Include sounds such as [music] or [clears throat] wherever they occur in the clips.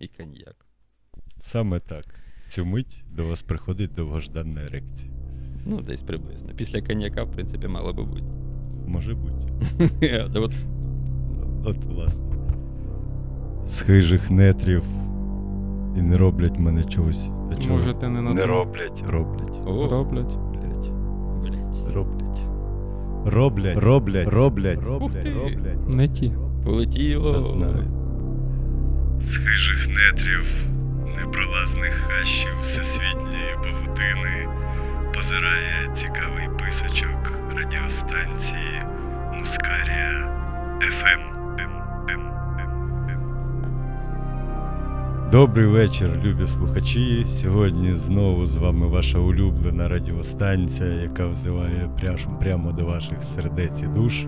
і коньяк. Саме так. В цю мить до вас приходить довгожданна ерекція. Ну, десь приблизно. Після коньяка, в принципі, мало би бути. Може бути. [laughs] От, От, власне. З хижих нетрів і не роблять мене чогось. Чого? Може, ти не не роблять, роблять. О, роблять. Блять. блядь. Роблять. Роблять. Роблять. Роблять. Ух ти. Роблять. Не ті. Полетіло. Не знаю. З хижих нетрів, непролазних хащів всесвітньої павутини позирає цікавий писочок радіостанції Мускарія FM. Добрий вечір, любі слухачі. Сьогодні знову з вами ваша улюблена радіостанція, яка взиває прямо до ваших сердець і душ.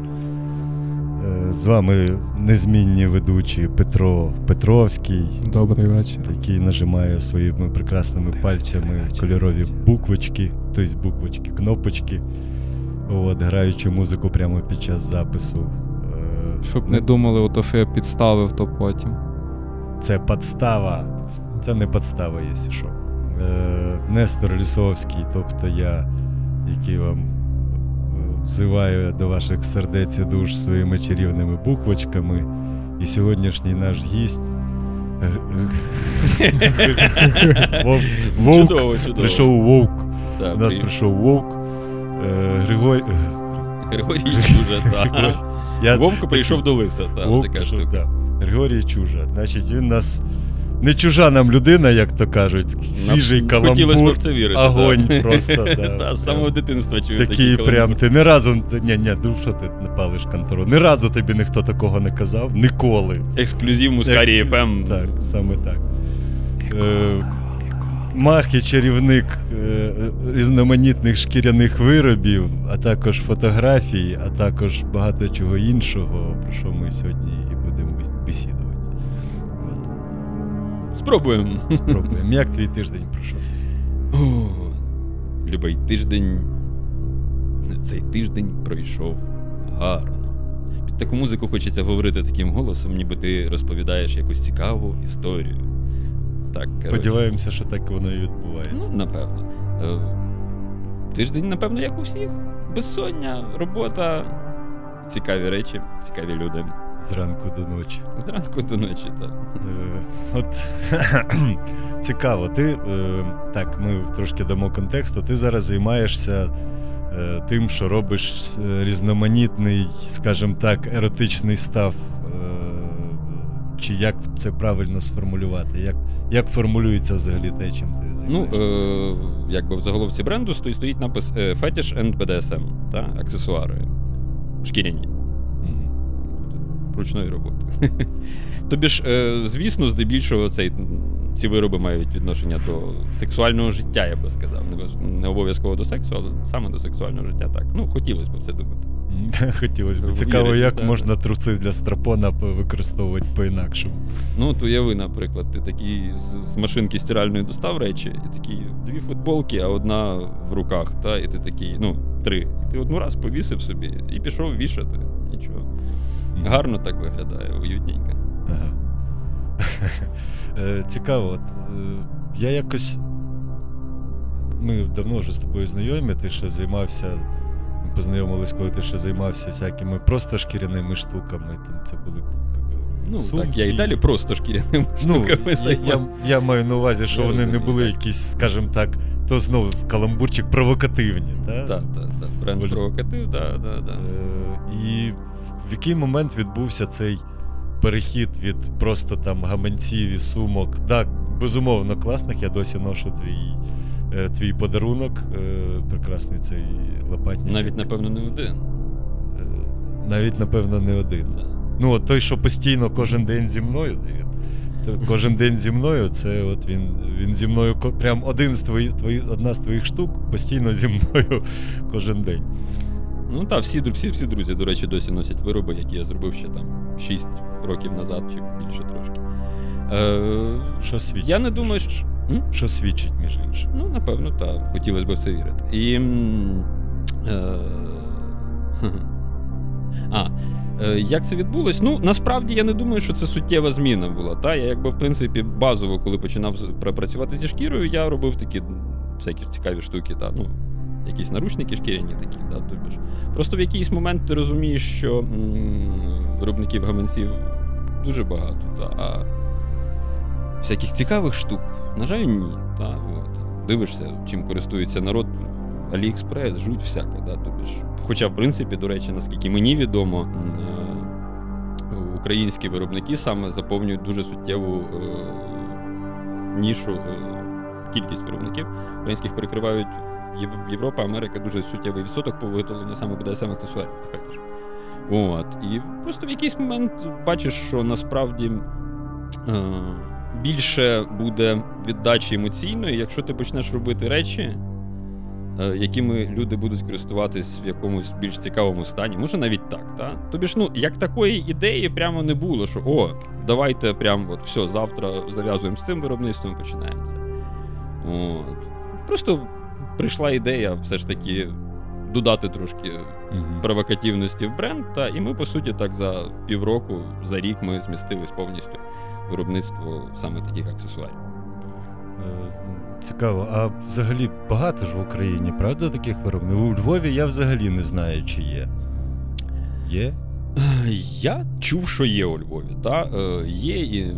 Е, З вами незмінні ведучі Петро Петровський, Добрий вечір. який нажимає своїми прекрасними пальцями кольорові буквочки, тобто буквочки, кнопочки, от, граючи музику прямо під час запису. Е, Щоб не думали, ото, що я підставив, то потім. Це подстава. Це не подстава, якщо що. Е, Нестор Лісовський, тобто я, який вам взиваю до ваших сердець і душ своїми чарівними буквочками. І сьогоднішній наш гість. [laughs] е, е, Вовк. Вовк. Чудово, чудово. Прийшов вовк. У нас при- прийшов вовк. Е, Григорій. Григорій Чужа, [laughs] так. Я Вовка прийшов до лиса, Вовк така штука. да. Григорій Чужа. Значить, він нас не чужа нам людина, як то кажуть. Свіжий каламбур. Хотілося б в це вірити. огонь так. просто, [laughs] да, Та, З самого дитинства чую Такий такі прям, ти ні разу. Ні, ні, ну що ти не палиш контору? Ні разу тобі ніхто такого не казав. Ніколи. Ексклюзив Мускарі Як- ФМ. Так, саме так. Е, Мах і чарівник е, різноманітних шкіряних виробів, а також фотографій, а також багато чого іншого, про що ми сьогодні і будемо бесідувати. Спробуємо. Спробуємо. Як твій тиждень пройшов? О, Любий тиждень. Цей тиждень пройшов гарно. Під таку музику хочеться говорити таким голосом, ніби ти розповідаєш якусь цікаву історію. Так. Сподіваємося, що так воно і відбувається. Ну, напевно. Е, Тиждень, напевно, як у всіх. Безсоння, робота, цікаві речі, цікаві люди. Зранку до ночі. Зранку до ночі, так. Е, От [clears throat] цікаво, ти е, так, ми трошки дамо контексту. Ти зараз займаєшся е, тим, що робиш різноманітний, скажімо так, еротичний став. Чи як це правильно сформулювати? Як, як формулюється взагалі те, чим ти Ну, е, якби в заголовці бренду стоїть, стоїть напис Fetish and BDSM, та? аксесуари. Шкіряні. Ручної роботи. [laughs] Тобі ж, е, звісно, здебільшого цей, ці вироби мають відношення до сексуального життя, я би сказав. Не, обов'язково до сексу, але саме до сексуального життя. Так. Ну, хотілося б це думати. [laughs] Хотілося б. Цікаво, як так. можна труси для страпона використовувати по-інакшому. Ну, от уяви, наприклад, ти такий з, з машинки стиральної достав речі, і такі дві футболки, а одна в руках, та, і ти такий, ну, три. І ти одну раз повісив собі і пішов вішати. Нічого. Гарно так виглядає, уютненько. Ага. Е, Цікаво, от, е, я якось. Ми давно вже з тобою знайомі, ти ще займався. Познайомились, коли ти ще займався всякими просто шкіряними штуками. Там це були Ну, сумки. так, я і далі просто шкіряними Ну, штуками я, я, я маю на увазі, що Я вони не були так. якісь, скажімо так, то знову каламбурчик провокативні. Та? Так, так, так. Бренд провокатив, так, так, так. Е, І в який момент відбувся цей перехід від просто там гаманців і сумок? Так, безумовно, класних. Я досі ношу твій, е, твій подарунок. е, Прекрасний цей лопатничок. Навіть, напевно, не один. Е, Навіть, напевно, не один. Ну, от той, що постійно кожен день зі мною. То Кожен день зі мною, це от він, він зі мною прям один з твоїх, твої, одна з твоїх штук постійно зі мною [laughs] кожен день. Ну так, всі, всі, всі друзі, до речі, досі носять вироби, які я зробив ще там 6 років назад чи більше трошки. Е, Що свідчить? Я не думаю, що- Що свідчить, між іншим? Ну, напевно, так. Хотілося б в це вірити. І. Е, [laughs] а, Е, як це відбулось? Ну, насправді я не думаю, що це суттєва зміна була. Та? Я якби, в принципі, базово, коли починав працювати зі шкірою, я робив такі всякі цікаві штуки. Та? Ну, Якісь наручники шкіряні такі, та, тобі ж. Просто в якийсь момент ти розумієш, що виробників гаманців дуже багато, та, а всяких цікавих штук, на жаль, ні. Та, от. Дивишся, чим користується народ. Аліекспрес, жуть всяка, да, тобі ж. Хоча, в принципі, до речі, наскільки мені відомо, е, українські виробники саме заповнюють дуже суттєву е, нішу, е, кількість виробників українських перекривають Європа, Америка дуже суттєвий відсоток по виготовленню саме BDSM аксесуарів. От. І просто в якийсь момент бачиш, що насправді більше буде віддачі емоційної, якщо ти почнеш робити речі. Е, якими люди будуть користуватись в якомусь більш цікавому стані, може навіть так. Та? Тобі ж, ну, як такої ідеї прямо не було, що о, давайте прямо от все, завтра зав'язуємо з цим виробництвом починаємо це. От. Просто прийшла ідея все ж таки додати трошки uh провокативності в бренд, та, і ми, по суті, так за півроку, за рік ми змістились повністю виробництво саме таких аксесуарів. Е, Цікаво, а взагалі багато ж в Україні, правда, таких виробників? У Львові я взагалі не знаю, чи є. Є? [clears throat] Я чув, що є у Львові. Та? Е, Є і.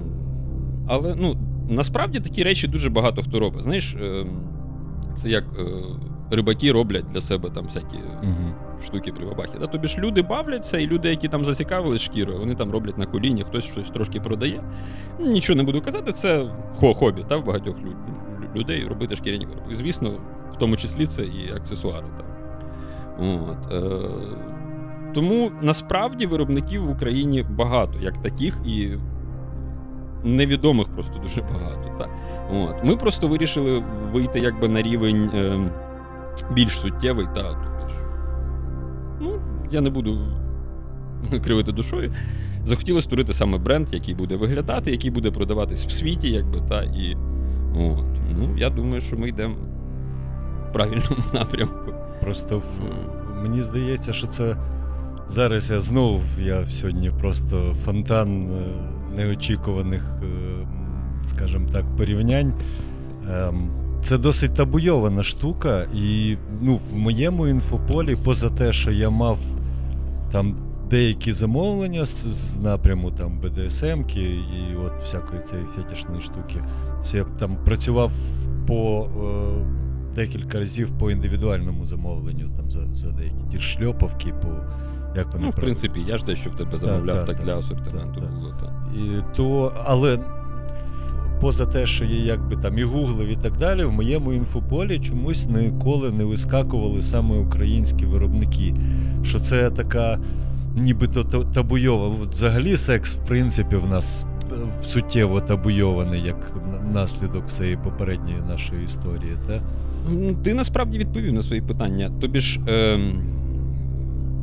Але ну, насправді такі речі дуже багато хто робить. Знаєш, е, це як е, рибаки роблять для себе там всякі угу. штуки при бабахі. Да? Тобі ж люди бавляться, і люди, які там зацікавились шкірою, вони там роблять на коліні, хтось щось трошки продає. Нічого не буду казати, це хобі та, в багатьох людей робити шкіряні вироби. Звісно, в тому числі це і аксесуари. Там. От, е, Тому насправді виробників в Україні багато, як таких, і невідомих просто дуже багато. Та. От. Ми просто вирішили вийти якби на рівень е, більш суттєвий. Та, тобто, ну, Я не буду [laughs] кривити душою. Захотілося створити саме бренд, який буде виглядати, який буде продаватись в світі, якби, та, і от. Ну, я думаю, що ми йдемо в правильному [laughs] напрямку. Просто в... мені здається, що це зараз я знову я сьогодні просто фонтан е, неочікуваних, е, скажімо так, порівнянь. Ем, це досить табуйована штука, і ну, в моєму інфополі, поза те, що я мав там деякі замовлення з, з напряму там БДСМ-ки і от всякої цієї фетішної штуки. Це я там працював по е, декілька разів по індивідуальному замовленню, там за за деякі ті шльоповки, по як вони Ну, в принципі, я ж дещо в тебе замовляв так, так, так для асортименту було. Так. І то, Але поза те, що є якби там і гуглив і так далі, в моєму інфополі чомусь ніколи не вискакували саме українські виробники. Що це така нібито табуйова. Взагалі секс, в принципі, в нас е, суттєво табуйований як наслідок цієї попередньої нашої історії. Та? Ти насправді відповів на свої питання. Тобі ж е,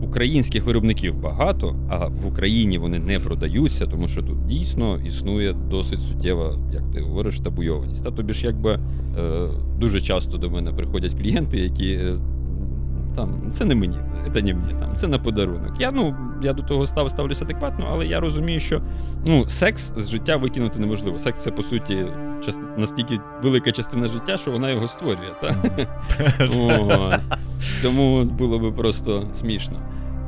українських виробників багато, а в Україні вони не продаються, тому що тут дійсно існує досить суттєва, як ти говориш, табуйованість. Та тобі ж якби е, дуже часто до мене приходять клієнти, які. Там це не мені, це не мені, там це на подарунок. Я ну я до того став ставлюся адекватно, але я розумію, що ну секс з життя викинути неможливо. Секс це по суті част... настільки велика частина життя, що вона його створює. Та? [laughs] Тому було би просто смішно.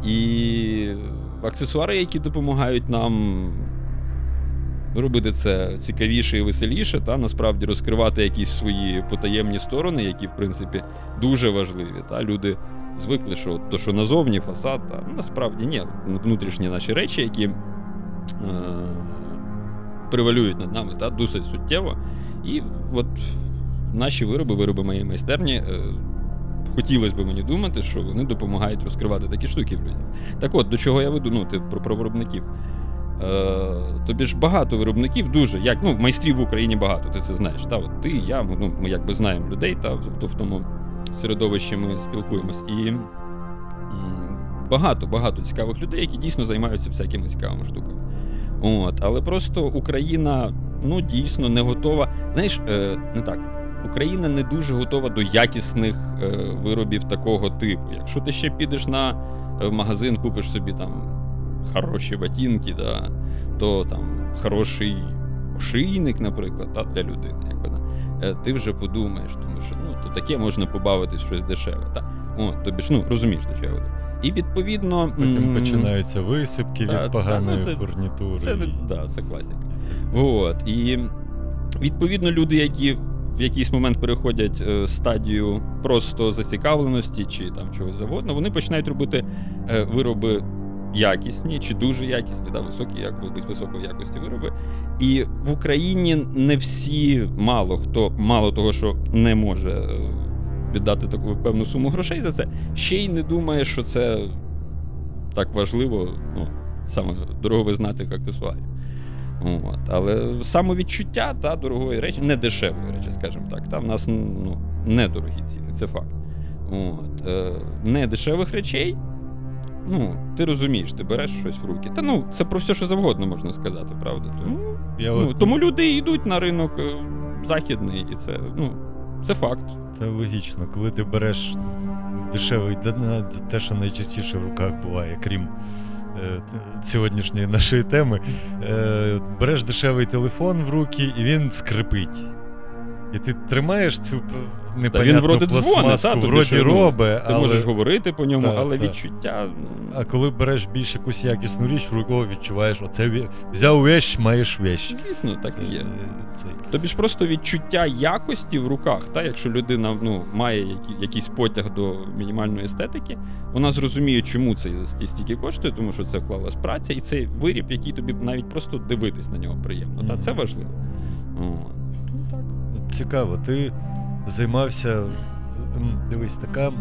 І аксесуари, які допомагають нам. Робити це цікавіше і веселіше, та насправді розкривати якісь свої потаємні сторони, які, в принципі, дуже важливі. Та Люди звикли, що то, що назовні фасад, та насправді ні. Внутрішні наші речі, які е- превалюють над нами, та досить суттєво. І от наші вироби, вироби моєї майстерні. Е- Хотілося б мені думати, що вони допомагають розкривати такі штуки в людях. Так от, до чого я веду, ну, ти про, про. Е, Тобі ж багато виробників дуже, як ну, майстрів в Україні багато, ти це знаєш. Та, от Ти, я, ну, ми якби знаємо людей, та, тобто в тому середовищі ми спілкуємось. І багато-багато цікавих людей, які дійсно займаються всякими цікавими штуками. От, Але просто Україна ну, дійсно не готова. Знаєш, е, не так. Україна не дуже готова до якісних е, виробів такого типу. Якщо ти ще підеш на е, магазин, купиш собі там хороші ботинки, да, то там хороший ошийник, наприклад, та, для людини. Якби, да. Е, ти вже подумаєш, тому що ну, то таке можна побавитись щось дешеве. Та. О, тобі ж ну, розумієш, до чого. І відповідно. Потім починаються висипки та, від поганої та, ну, фурнітури. Це, да, це класика. От. І відповідно люди, які в якийсь момент переходять е, стадію просто зацікавленості чи там чогось завгодно, вони починають робити е, вироби якісні чи дуже якісні, да, високі, якби високої якості вироби. І в Україні не всі, мало хто, мало того, що не може е, віддати таку певну суму грошей за це, ще й не думає, що це так важливо, ну, саме дорого знати аксесуарів. От. Але самовідчуття та дорогої речі, не дешевої речі, скажімо так. Та в нас ну, недорогі ціни, це факт. От. Е, Не дешевих речей. Ну, ти розумієш, ти береш щось в руки. Та ну, це про все, що завгодно можна сказати, правда? Тому, Я ну, от... тому люди йдуть на ринок е, західний, і це, ну, це факт. Це логічно, коли ти береш дешевий, те, що найчастіше в руках буває, крім е, сьогоднішньої нашої теми, е, береш дешевий телефон в руки і він скрипить. І ти тримаєш цю непонятну він вроде пластмаску, дзвоне, та, вроді робе, Ти але... можеш говорити по ньому, Та, але та. відчуття. А коли береш більш якусь якісну річ, в руку відчуваєш, оце взяв вещь, маєш вещь. Звісно, так Це, і є. е, цей. Тобі ж просто відчуття якості в руках, та якщо людина ну, має якийсь потяг до мінімальної естетики, вона зрозуміє, чому це стільки коштує, тому що це вклалась праця, і це виріб, який тобі навіть просто дивитись на нього приємно. Та це важливо. О, ну, так. Цікаво, ти займався. Дивись, така.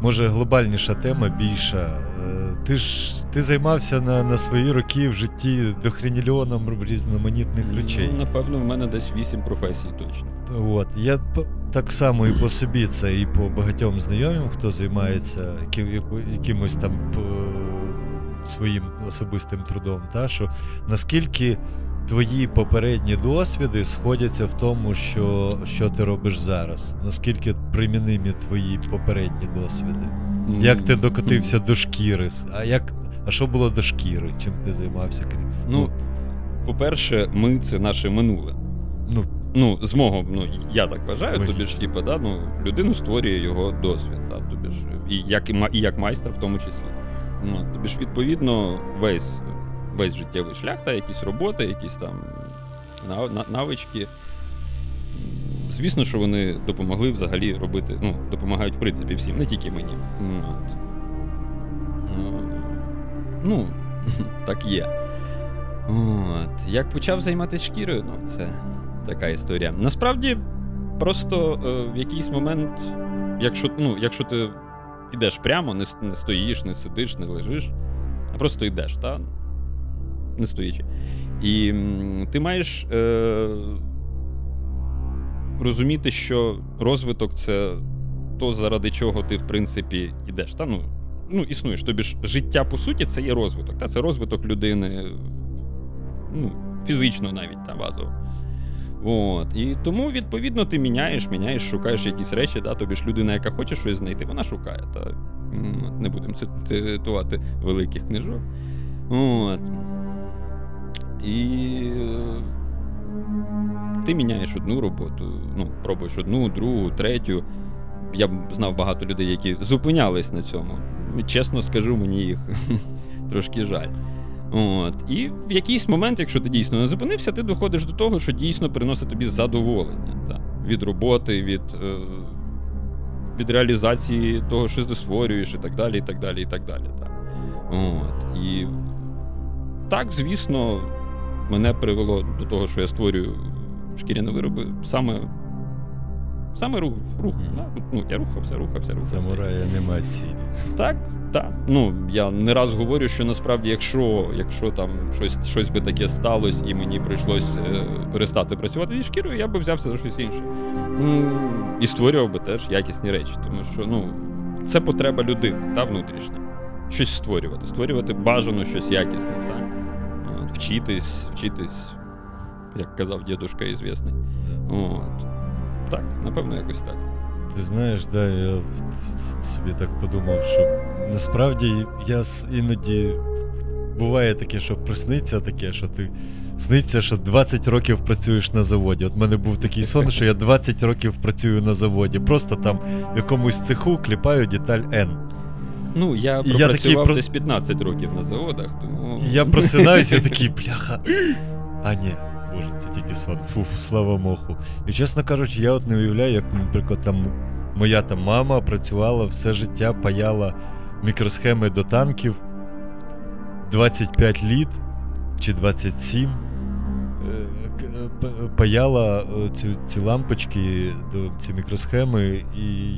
Може, глобальніша тема більша. Е, Ти ж ти займався на, на свої роки в житті дохренільйоном різноманітних речей. Ну, напевно, в мене десь вісім професій точно. От. Я так само і по собі це, і по багатьом знайомим, хто займається якимось там своїм особистим трудом. Та, що наскільки твої попередні досвіди сходяться в тому, що, що ти робиш зараз? Наскільки примінимі твої попередні досвіди? М, Як ти докотився до шкіри? А як, а що було до шкіри? Чим ти займався? крім- Ну, по-перше, ми це наше минуле. ну, Ну, з мого, ну я так вважаю, тобі ж, типу, да, ну, людину створює його досвід, да, тобі ж, і як, і, і як майстер в тому числі. Ну, тобі ж, відповідно, весь, весь життєвий шлях, та, якісь роботи, якісь там навички. Звісно, що вони допомогли взагалі робити, ну, допомагають, в принципі, всім, не тільки мені. Е, Ну, [laughs] так є. От. Як почав займатися шкірою, ну, це така історія. Насправді, просто е, в якийсь момент, якщо, ну, якщо ти йдеш прямо, не, не стоїш, не сидиш, не лежиш, а просто йдеш, та? Не стоячи. І ти маєш е, розуміти, що розвиток це то, заради чого ти, в принципі, йдеш. Та? Ну, ну, існуєш. Тобі ж життя, по суті, це є розвиток. Та? Це розвиток людини ну, фізично навіть та базово. От. І тому, відповідно, ти міняєш, міняєш, шукаєш якісь речі, да? тобі ж людина, яка хоче щось знайти, вона шукає. Та, не будемо цитувати великих книжок. От. І е, ти міняєш одну роботу, ну, пробуєш одну, другу, третю. Я знав багато людей, які зупинялись на цьому. Чесно скажу, мені їх [laughs] трошки жаль. От. І в якийсь момент, якщо ти дійсно не зупинився, ти доходиш до того, що дійсно приносить тобі задоволення та, від роботи, від, е, від реалізації того, що ти створюєш, і так далі. і так далі, і так далі. Та. От. І так, звісно, мене привело до того, що я створюю шкіряні вироби саме. Саме рух. рух. Ну, я рухався, рухався, рухався. самурая нема цілі. Так, так. Ну, я не раз говорю, що насправді, якщо, якщо там щось, щось би таке сталося і мені прийшлось е, перестати працювати зі шкірою, я би взявся за щось інше. М, І створював би теж якісні речі. Тому що ну, це потреба людини, та внутрішня. Щось створювати. Створювати бажано щось якісне. Та? Вчитись, вчитись, як казав дідушка ізвісний. От. Так, напевно, якось так. Ти знаєш, да, я собі так подумав, що насправді я іноді буває таке, що присниться таке, що ти сниться, що 20 років працюєш на заводі. От в мене був такий сон, що я 20 років працюю на заводі. Просто там в якомусь цеху кліпаю деталь N. Ну, я І я десь 15 років на заводах, тому. Я [laughs] просинаюся, я такий, бляха. А ні, боже, це тільки сон. Фу, слава Моху. І чесно кажучи, я от не уявляю, як, наприклад, там моя там мама працювала все життя, паяла мікросхеми до танків 25 літ чи 27. Е, е, Паяла е, цю, ці лампочки, ці мікросхеми, і,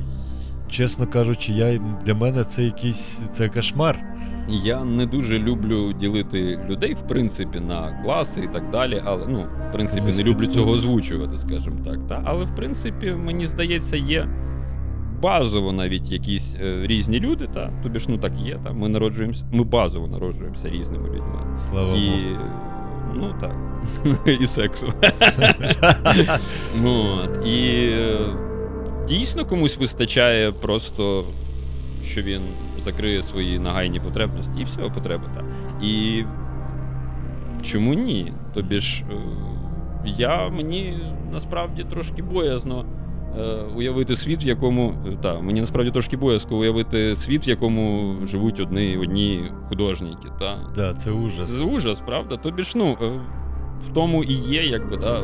чесно кажучи, я, для мене це якийсь це кошмар. Я не дуже люблю ділити людей, в принципі, на класи і так далі. Але ну, в принципі, не люблю цього озвучувати, скажімо так. Та? Але в принципі, мені здається, є базово навіть якісь е, різні люди. Та? Тобі ж ну так є. Та? Ми народжуємося, ми базово народжуємося різними людьми. Слава І Богу. ну так. [laughs] І сексу. [laughs] [laughs] ну, от. І е, дійсно комусь вистачає просто, що він закриє свої нагайні потребності, і все, потреби. Так. І чому ні? Тобі ж е, я мені насправді трошки боязно. е, Уявити світ, в якому е, та, мені насправді трошки боязко уявити світ, в якому живуть одні одні художники. Та. Да, це ужас. Це ужас, правда? Тобі ж, ну, в тому і є, якби, да,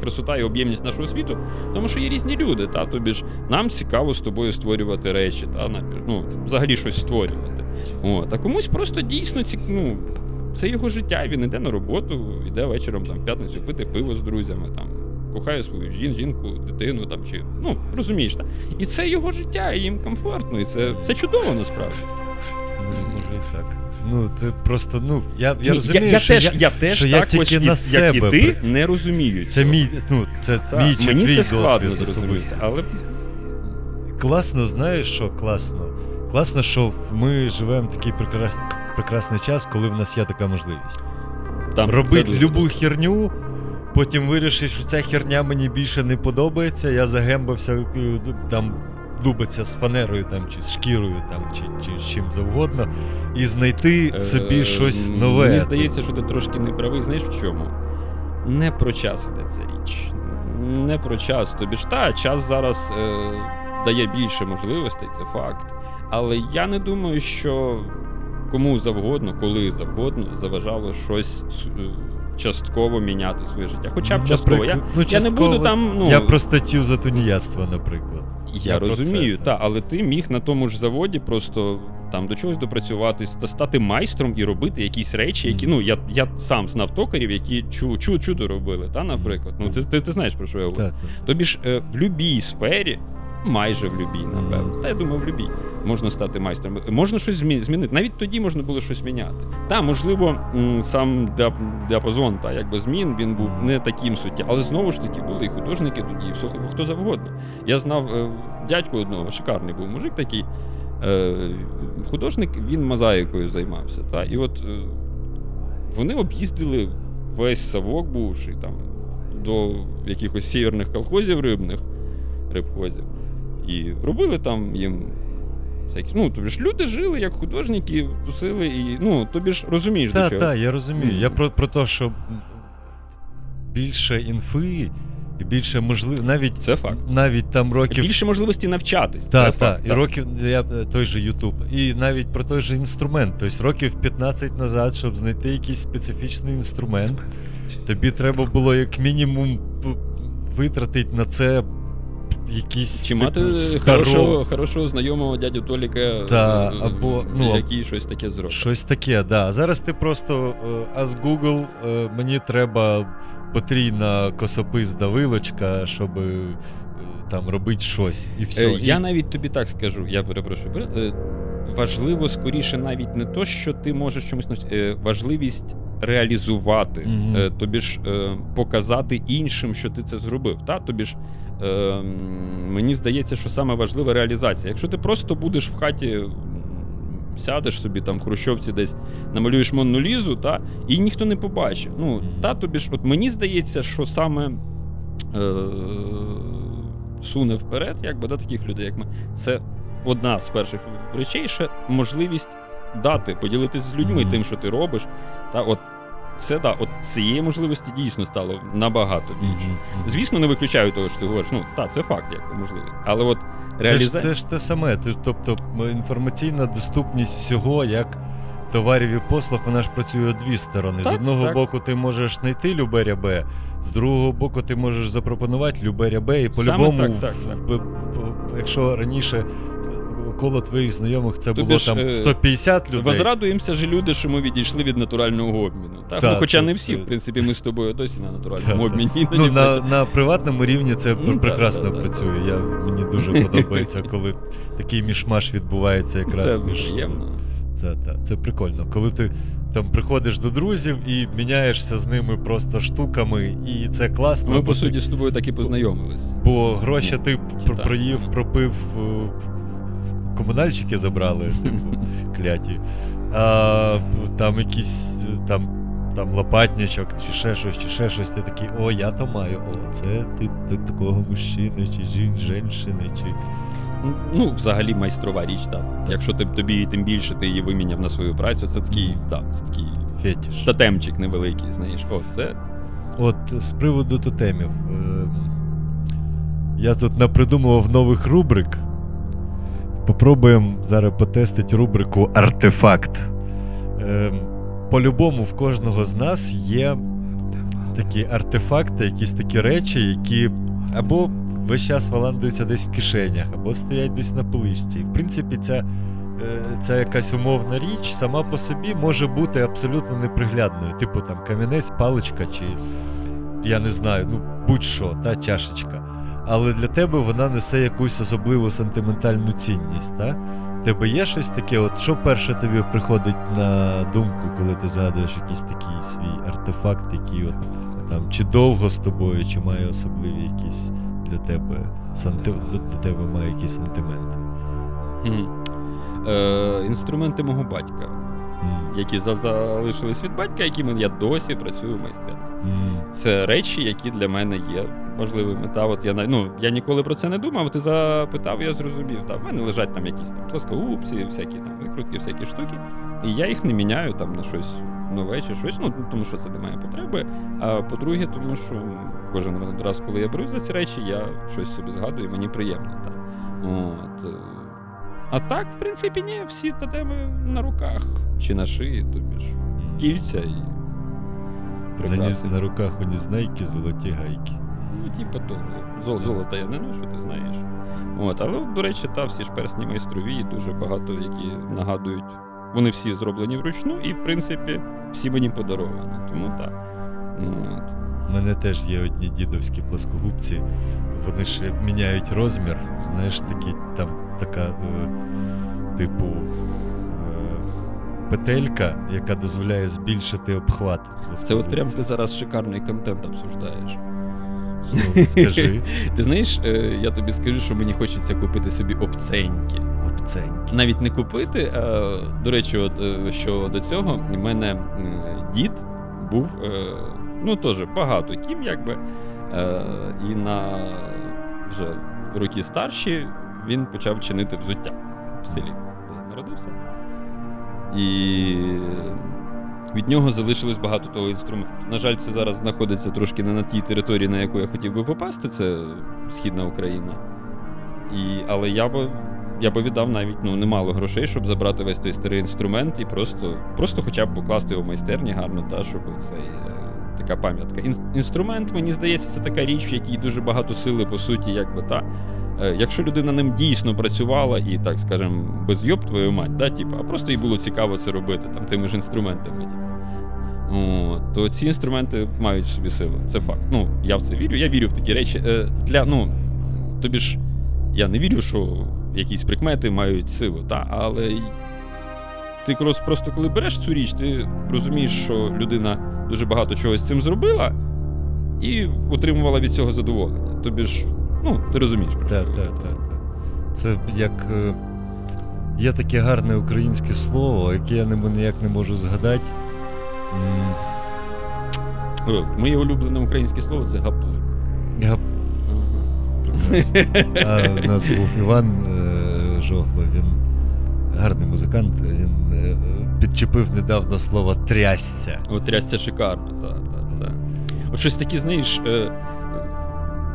Красота і об'ємність нашого світу, тому що є різні люди, та, тобі ж нам цікаво з тобою створювати речі, та, ну, взагалі щось створювати. От, а комусь просто дійсно ці, ну, це його життя, він іде на роботу, йде вечором там, в п'ятницю пити пиво з друзями, там, кохає свою жін, жінку, дитину там, чи, ну, розумієш, та? І це його життя, і їм комфортно, і це, це чудово насправді. Може і так. Ну, це просто, ну, я, я Ні, розумію, я, я що теж, я, я теж що я так тільки ось, на і- як себе і ти при- не розумію. це цього. мій, ну, це Та, мій чи Мені твій це складно досвід зрозуміти, особисто. але Класно, знаєш, що класно? Класно, що ми живемо в такий прекрасний, прекрасний час, коли в нас є така можливість. там Робити це дуже любу херню, потім вирішити, що ця херня мені більше не подобається. Я загембався е, там дубаться з фанерою там, чи з шкірою, там, чи, чи з чим завгодно, і знайти собі Е, щось нове. Мені здається, що ти трошки не правий. Знаєш в чому? Не про час іде ця річ. Не про час. Тобі ж та час зараз е, дає більше можливостей, це факт. Але я не думаю, що кому завгодно, коли завгодно, заважало щось е, частково міняти своє життя. Хоча б Ну, частково. Я, ну, я не буду там. Ну, Я про статтю за тунеядство, наприклад. Я, Я розумію, це, та, але ти міг на тому ж заводі просто там до чогось допрацюватись та стати майстром і робити якісь речі, які ну я, я сам знав токарів, які чу, чу, чудо робили, та, наприклад. Ну ти, ти, ти знаєш про що я говорю. Тобі ж е, в будь-якій сфері, майже в будь-якій, напевно. Та я думаю, в будь-якій можна стати майстром. Можна щось змінити. Навіть тоді можна було щось міняти. Та, можливо, сам діапазон та якби змін він був не таким суття, але знову ж таки були і художники тоді, і все хто завгодно. Я знав е, дядьку одного, шикарний був мужик такий. Е, художник, він мозаїкою займався. Та? І от е, вони об'їздили весь савок, бувший там до якихось сіверних колхозів рибних, рибхозів. І робили там їм. Всякі, ну, тобі ж люди жили як художники, тусили, і ну, тобі ж розумієш, до чого. так, я розумію. Я про, про те, що більше інфи і більше можливо, навіть Це факт. навіть там років. Більше можливості навчатись. Так, це так, факт. і років я е, той же Ютуб, і навіть про той же інструмент. Тобто років 15 назад, щоб знайти якийсь специфічний інструмент, тобі треба було як мінімум витратити на це якісь Чи мати типу, хорошого, хорошого знайомого дядю Толіка, Та, е, або, ну, який щось таке зробить. Щось таке, да. А зараз ти просто е, а з Google е, мені треба потрійна косописна вилочка, щоб е, там робити щось. І все. Е, І- Я навіть тобі так скажу, я перепрошую. е, Важливо скоріше навіть не то, що ти можеш чомусь навчити, е, важливість реалізувати. Е, тобі ж е, показати іншим, що ти це зробив. Та? Тобі ж е, мені здається, що саме важлива реалізація. Якщо ти просто будеш в хаті. Сядеш собі там в Хрущовці десь намалюєш Монну Лізу, та, і ніхто не побачить. Ну, та тобі ж, от мені здається, що саме е, суне вперед, якби да, таких людей, як ми, це одна з перших речей, ще можливість дати, поділитися з людьми Мгм. тим, що ти робиш. Та от це да, от цієї можливості дійсно стало набагато більше. Звісно, не виключаю того, що ти говориш. Ну, так, це факт, як можливість. Але от Це ж, це ж те саме. Тобто інформаційна доступність всього як товарів і послуг, вона ж працює у дві сторони. з одного так. боку, ти можеш знайти любе рябе, з другого боку, ти можеш запропонувати любе рябе, і по-любому, так, так, так. якщо раніше коло твоїх знайомих це Тобі було ж, там е, 150 людей. Возрадуємося ж люди, що ми відійшли від натурального обміну. Так? Так, ну, хоча це- не всі, це- в принципі, ми з тобою досі на натуральному та. обміні. іноді Ну, на, працюємо. на приватному рівні це Ну, пр- прекрасно да, да, да. працює. Я, мені дуже подобається, коли такий мішмаш відбувається якраз Це між. приємно. Це, та, це прикольно. Коли ти там приходиш до друзів і міняєшся з ними просто штуками, і це класно. Ми, бо по ти- суті, з тобою так і познайомились. Бо гроші ти Чи пр- так? проїв, Ну. пропив, е, комунальщики забрали, типу, [laughs] кляті. А там якісь е, там, там лопатничок, чи ще щось, чи ще щось. Ти такий, о, я то маю, о, це ти, ти такого мужчини, чи жін, женщини, чи. Ну, взагалі майстрова річ, так. Якщо ти, тобі тим більше ти її виміняв на свою працю, це такий, да, це такий Фетіш. тотемчик невеликий, знаєш. О, це От з приводу тотемів. ем, Я тут напридумував нових рубрик. Попробуємо зараз потестити рубрику Артефакт. Ем, По-любому в кожного з нас є такі артефакти, якісь такі речі, які або весь час валандуються десь в кишенях, або стоять десь на поличці. І, в принципі, ця, е, ця якась умовна річ сама по собі може бути абсолютно неприглядною. Типу там камінець, паличка, чи я не знаю, ну будь-що, та чашечка. Але для тебе вона несе якусь особливу сентиментальну цінність. Та? В Тебе є щось таке, от що перше тобі приходить на думку, коли ти згадуєш якийсь такий свій артефакт, який от там чи довго з тобою, чи має особливі якісь для тебе санти... для тебе має якийсь сантимент. хм, е, інструменти мого батька, М, які залишились від батька, якими я досі працюю в майстерні. Це речі, які для мене є важливими. Та от я ну, я ніколи про це не думав. Ти запитав, я зрозумів. Та в мене лежать там якісь там плоскогубці, всякі там викрутки, всякі штуки. І я їх не міняю там на щось нове чи щось. Ну тому що це немає потреби. А по-друге, тому що кожен раз, коли я берусь за ці речі, я щось собі згадую, і мені приємно. Та. От. е. А так, в принципі, ні, всі тотеми на руках чи на шиї, тобі ж кільця і прикраси. на руках у Нізнайки золоті гайки. Ну, типу, того. Зол, золота я не ношу, ти знаєш. От, але, до речі, та всі ж персні майстрові, дуже багато, які нагадують. Вони всі зроблені вручну, і, в принципі, всі мені подаровані. Тому так. От. У мене теж є одні дідовські плоскогубці. Вони ще міняють розмір. Знаєш, такі там така, е, типу, петелька, яка дозволяє збільшити обхват. Це от прям ти зараз шикарний контент обсуждаєш. Ну, скажи, [laughs] Ти знаєш, е, я тобі скажу, що мені хочеться купити собі обценьки. обценьки. навіть не купити. А, до речі, от, е, що до цього, в мене е, дід був ну теж багато ким, якби. І на вже роки старші він почав чинити взуття в селі, де я народився. І від нього залишилось багато того інструменту. На жаль, це зараз знаходиться трошки не на тій території, на яку я хотів би попасти, це Східна Україна. І, але я би я би віддав навіть ну, немало грошей, щоб забрати весь той старий інструмент і просто, просто хоча б покласти його в майстерні гарно, та, щоб це е, така пам'ятка. Ін, інструмент, мені здається, це така річ, в якій дуже багато сили, по суті, якби та. Е, якщо людина ним дійсно працювала і, так скажемо, без йоб твою мать, да, типу, а просто їй було цікаво це робити там, тими ж інструментами. Типу. О, то ці інструменти мають в собі силу. Це факт. Ну, я в це вірю. Я вірю в такі речі. Е, для, ну, тобі ж, я не вірю, що якісь прикмети мають силу, та, але ти просто коли береш цю річ, ти розумієш, що людина дуже багато чого з цим зробила і отримувала від цього задоволення. Тобі ж, ну, ти розумієш. Так, так, так. Це як. е, Є таке гарне українське слово, яке я ніяк не можу згадати. Моє улюблене українське слово це гаплик. Я Ага. А в нас був Іван е, Жогло, він гарний музикант, він підчепив недавно слово трясся. От трясця шикарно, так, так, так. От щось таке, знаєш, е,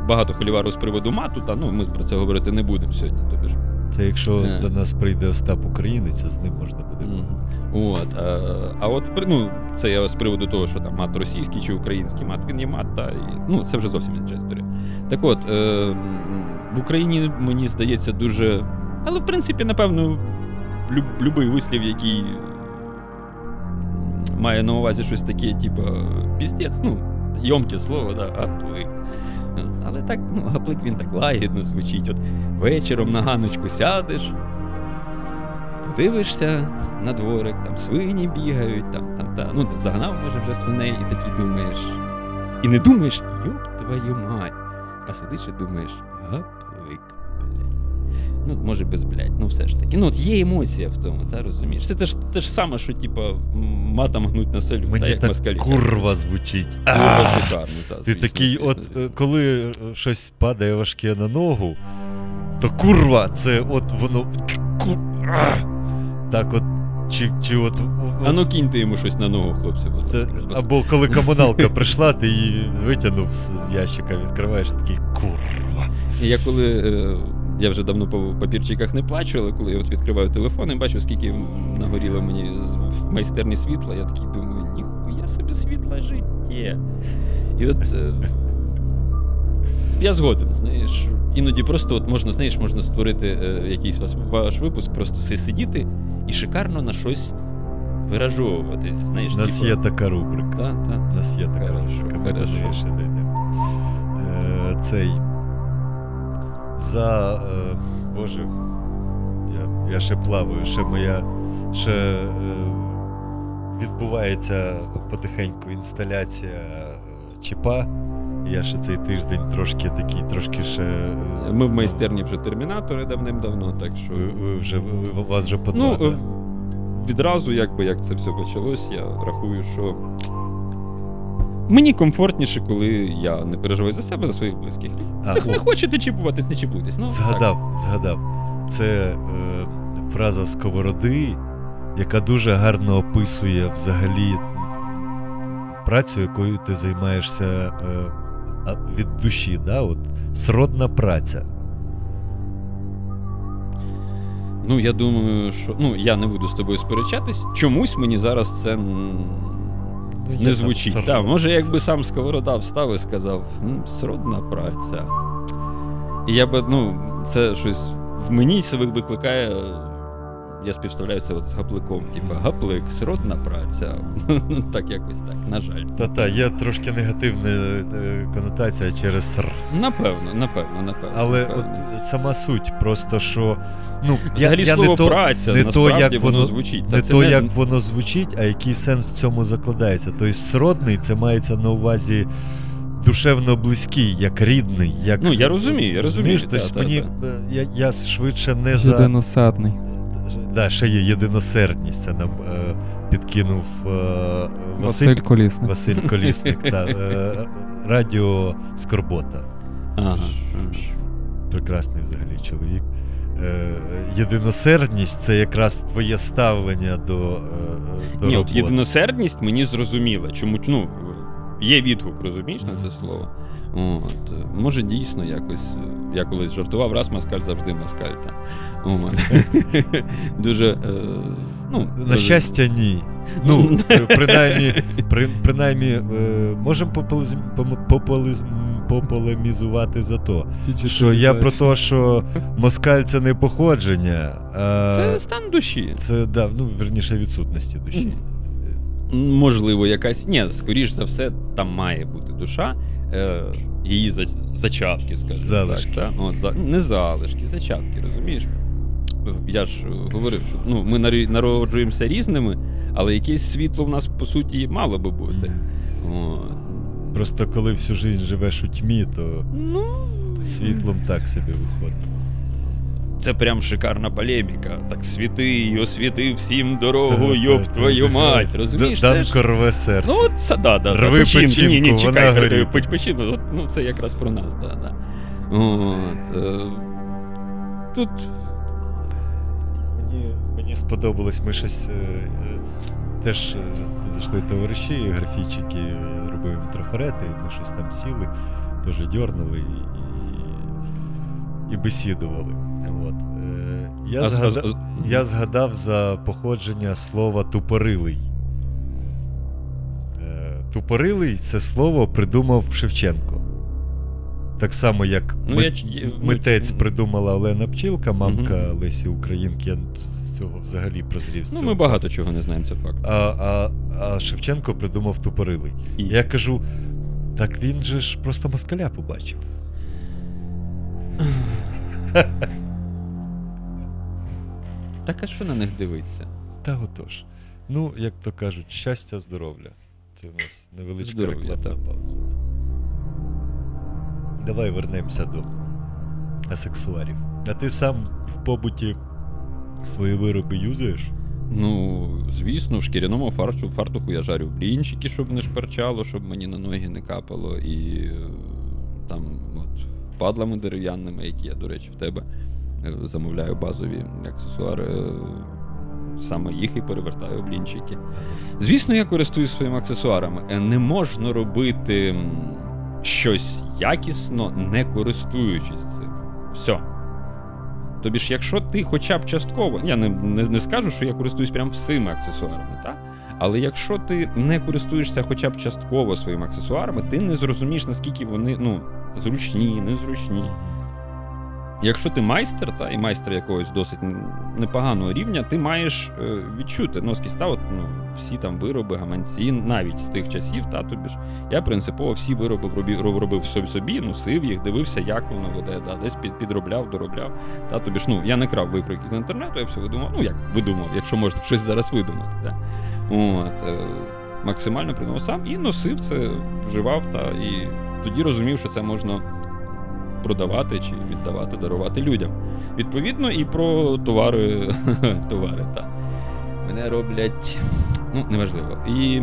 багато холівару з приводу мату, та ну ми про це говорити не будемо сьогодні. Тобто ж Це якщо Е. до нас прийде Остап Українець, з ним можна буде. Мгм. От, а, а от ну, це я з приводу того, що там мат російський чи український мат, він є мат, та, і, ну, це вже зовсім інша історія. Так от, е, в Україні, мені здається, дуже. Але, в принципі, напевно, люб, любий вислів, який має на увазі щось таке, типу, піздець, ну, йомке слово, да, гаплик. Але так, ну, гаплик він так лагідно звучить. От вечором на ганочку сядеш, подивишся на дворик, там свині бігають, там, там, та, ну, загнав, може, вже свиней, і такий думаєш. І не думаєш, йоп твою мать. А сидиш і думаєш, гаплик. Ну, може, без блядь, ну все ж таки. Ну, от є емоція в тому, та розумієш? Це те ж, те ж саме, що, типа, матом гнуть на селю, та як так москалі. курва звучить. Курва шикарно, та, Ти звісно, такий, звісно, от звісно. е, коли е, щось падає важке на ногу, то курва, це от воно. Так от. Чи, чи от, А ну киньте йому щось на ногу, хлопці, будь Це- або коли комуналка [laughs] прийшла, ти її витягнув з, з ящика, відкриваєш і такий курва. Я коли. е, Я вже давно по папірчиках не плачу, але коли я от відкриваю телефон і бачу, скільки нагоріло мені в майстерні світла, я такий думаю, ніхуя собі світла життя. І от е, я згоден, знаєш. Іноді просто от можна, знаєш, можна створити е, якийсь ваш, ваш випуск, просто си- сидіти і шикарно на щось виражовувати. Знаєш, У нас типу, є така рубрика. У нас є така рубрика. Ми до неї ще дійдемо. Цей. За. Е, Боже. Я, я ще плаваю, ще моя. Ще е, відбувається потихеньку інсталяція е, чіпа. Я ще цей тиждень трошки такий, трошки ще. е, Ми в майстерні вже термінатори давним-давно, так що. Ви, ви вже, ви, вас вже по Ну, е, відразу, якби як це все почалось, я рахую, що мені комфортніше, коли я не переживаю за себе, за своїх близьких. А, Не, не хочете чіпуватись, не чіпуйтесь. Ну, Згадав, згадав. Це е, фраза сковороди, яка дуже гарно описує взагалі працю, якою ти займаєшся е, від душі. Да? От, сродна праця. Ну, я думаю, що. Ну, я не буду з тобою сперечатись. Чомусь мені зараз це Ну, не там звучить. Так, може, якби сам Сковорода встав і сказав, ну, сродна праця. І я би, ну, це щось в мені себе викликає. Я співставляю це от з гапликом. Типа гаплик, сродна праця. [laughs] так якось так, на жаль. Та-та, є трошки негативна е, конотація через ср. Напевно, напевно, напевно. Але напевно. от сама суть, просто що. Ну, Взагалі я, я слово не то, праця, не то, як воно воно звучить. Та не то, як воно звучить, а який сенс в цьому закладається. Тобто сродний це мається на увазі душевно близький, як рідний. Як... Ну, я розумію, я розумію, Тобто та, мені, та, е, Я, я швидше не за. Да, ще є єдиносердність. Це нам е, підкинув е, Василь, Василь Колісник. Василь Колісник. [laughs] та, е, радіо Скорбота. Ага. прекрасний взагалі чоловік. Е, єдиносердність це якраз твоє ставлення до, е, до Ні, от роботи. єдиносердність мені зрозуміла. Чому ну, є відгук, розумієш на це слово? От, може, дійсно якось. е, Я колись жартував, раз москаль завжди москаль. Та. От. [laughs] Дуже. е, Ну, На дуже- щастя, ні. Ну, [laughs] е, принаймні, при, принаймні е, можемо пополез, пом- пополемізувати за то. Що я про те, що москаль це не походження, а Це стан душі. це да, ну, верніше відсутності душі. Можливо, якась. Ні, скоріш за все, там має бути душа. Е, її за, зачатки, скажімо Залишки. так. Та? От, за, не залишки, зачатки, розумієш? Я ж говорив, що ну, ми народжуємося різними, але якесь світло в нас, по суті, мало би бути. О. Просто коли всю життя живеш у тьмі, то Ну, світлом так собі виходить. Це прям шикарна полеміка. Так світи освіти всім дорогу, та, твою мать. Розумієш? Дан ж- корве серце. Ну, от це да, да, да. Рви Печінку. печінку, Ні, ні, чекай, печ- Ну, це якраз про нас, да, да. От, е, тут Мені, мені сподобалось, ми щось. Е, е, теж е, зайшли товариші, графічики, робив трафарети, ми щось там сіли, теж дьорнули і, і, і бесідували. От. Е, я, А згадав, а я згадав за походження слова тупорилий. Е, Тупорилий це слово придумав Шевченко. Так само, як Ну, ми- я ну, митець придумала Олена Пчілка, мамка Мгм. Лесі Українки. Я з цього взагалі прозрів. з Ну, ми багато чого не знаємо, це факт. А, а, а Шевченко придумав тупорилий. І... Я кажу: так він же ж просто москаля побачив. [laughs] Так а що на них дивиться? Та отож. Ну, як то кажуть, щастя, здоров'я. Це в нас невеличка Здоров'я, рекламна так. пауза. Давай вернемося до асексуарів. А ти сам в побуті свої вироби юзаєш? Ну, звісно, в шкіряному фаршу, фартуху я жарю блінчики, щоб не шперчало, щоб мені на ноги не капало. І е, там от падлами дерев'яними, які я, до речі, в тебе замовляю базові аксесуари. е, Саме їх і перевертаю блінчики. Звісно, я користуюсь своїми аксесуарами. Е, Не можна робити щось якісно, не користуючись цим. Все. Тобі ж, якщо ти хоча б частково, я не, не, не скажу, що я користуюсь прям всіми аксесуарами, так? але якщо ти не користуєшся хоча б частково своїми аксесуарами, ти не зрозумієш, наскільки вони ну, зручні, незручні. Якщо ти майстер, та, і майстер якогось досить непоганого рівня, ти маєш е, відчути носки став, ну, всі там вироби, гаманці, навіть з тих часів, та тобі ж. Я принципово всі вироби робив, робив собі, носив їх, дивився, як воно веде, да, десь під, підробляв, доробляв. Та, тобі ж, ну, я не крав викрики з інтернету, я все видумав. Ну, як видумав, якщо можна щось зараз видумати. Да? От, е, максимально придумав сам і носив це, вживав, та, і тоді розумів, що це можна продавати чи віддавати, дарувати людям. Відповідно, і про товари, [laughs] товари, та. Мене роблять, ну, неважливо. І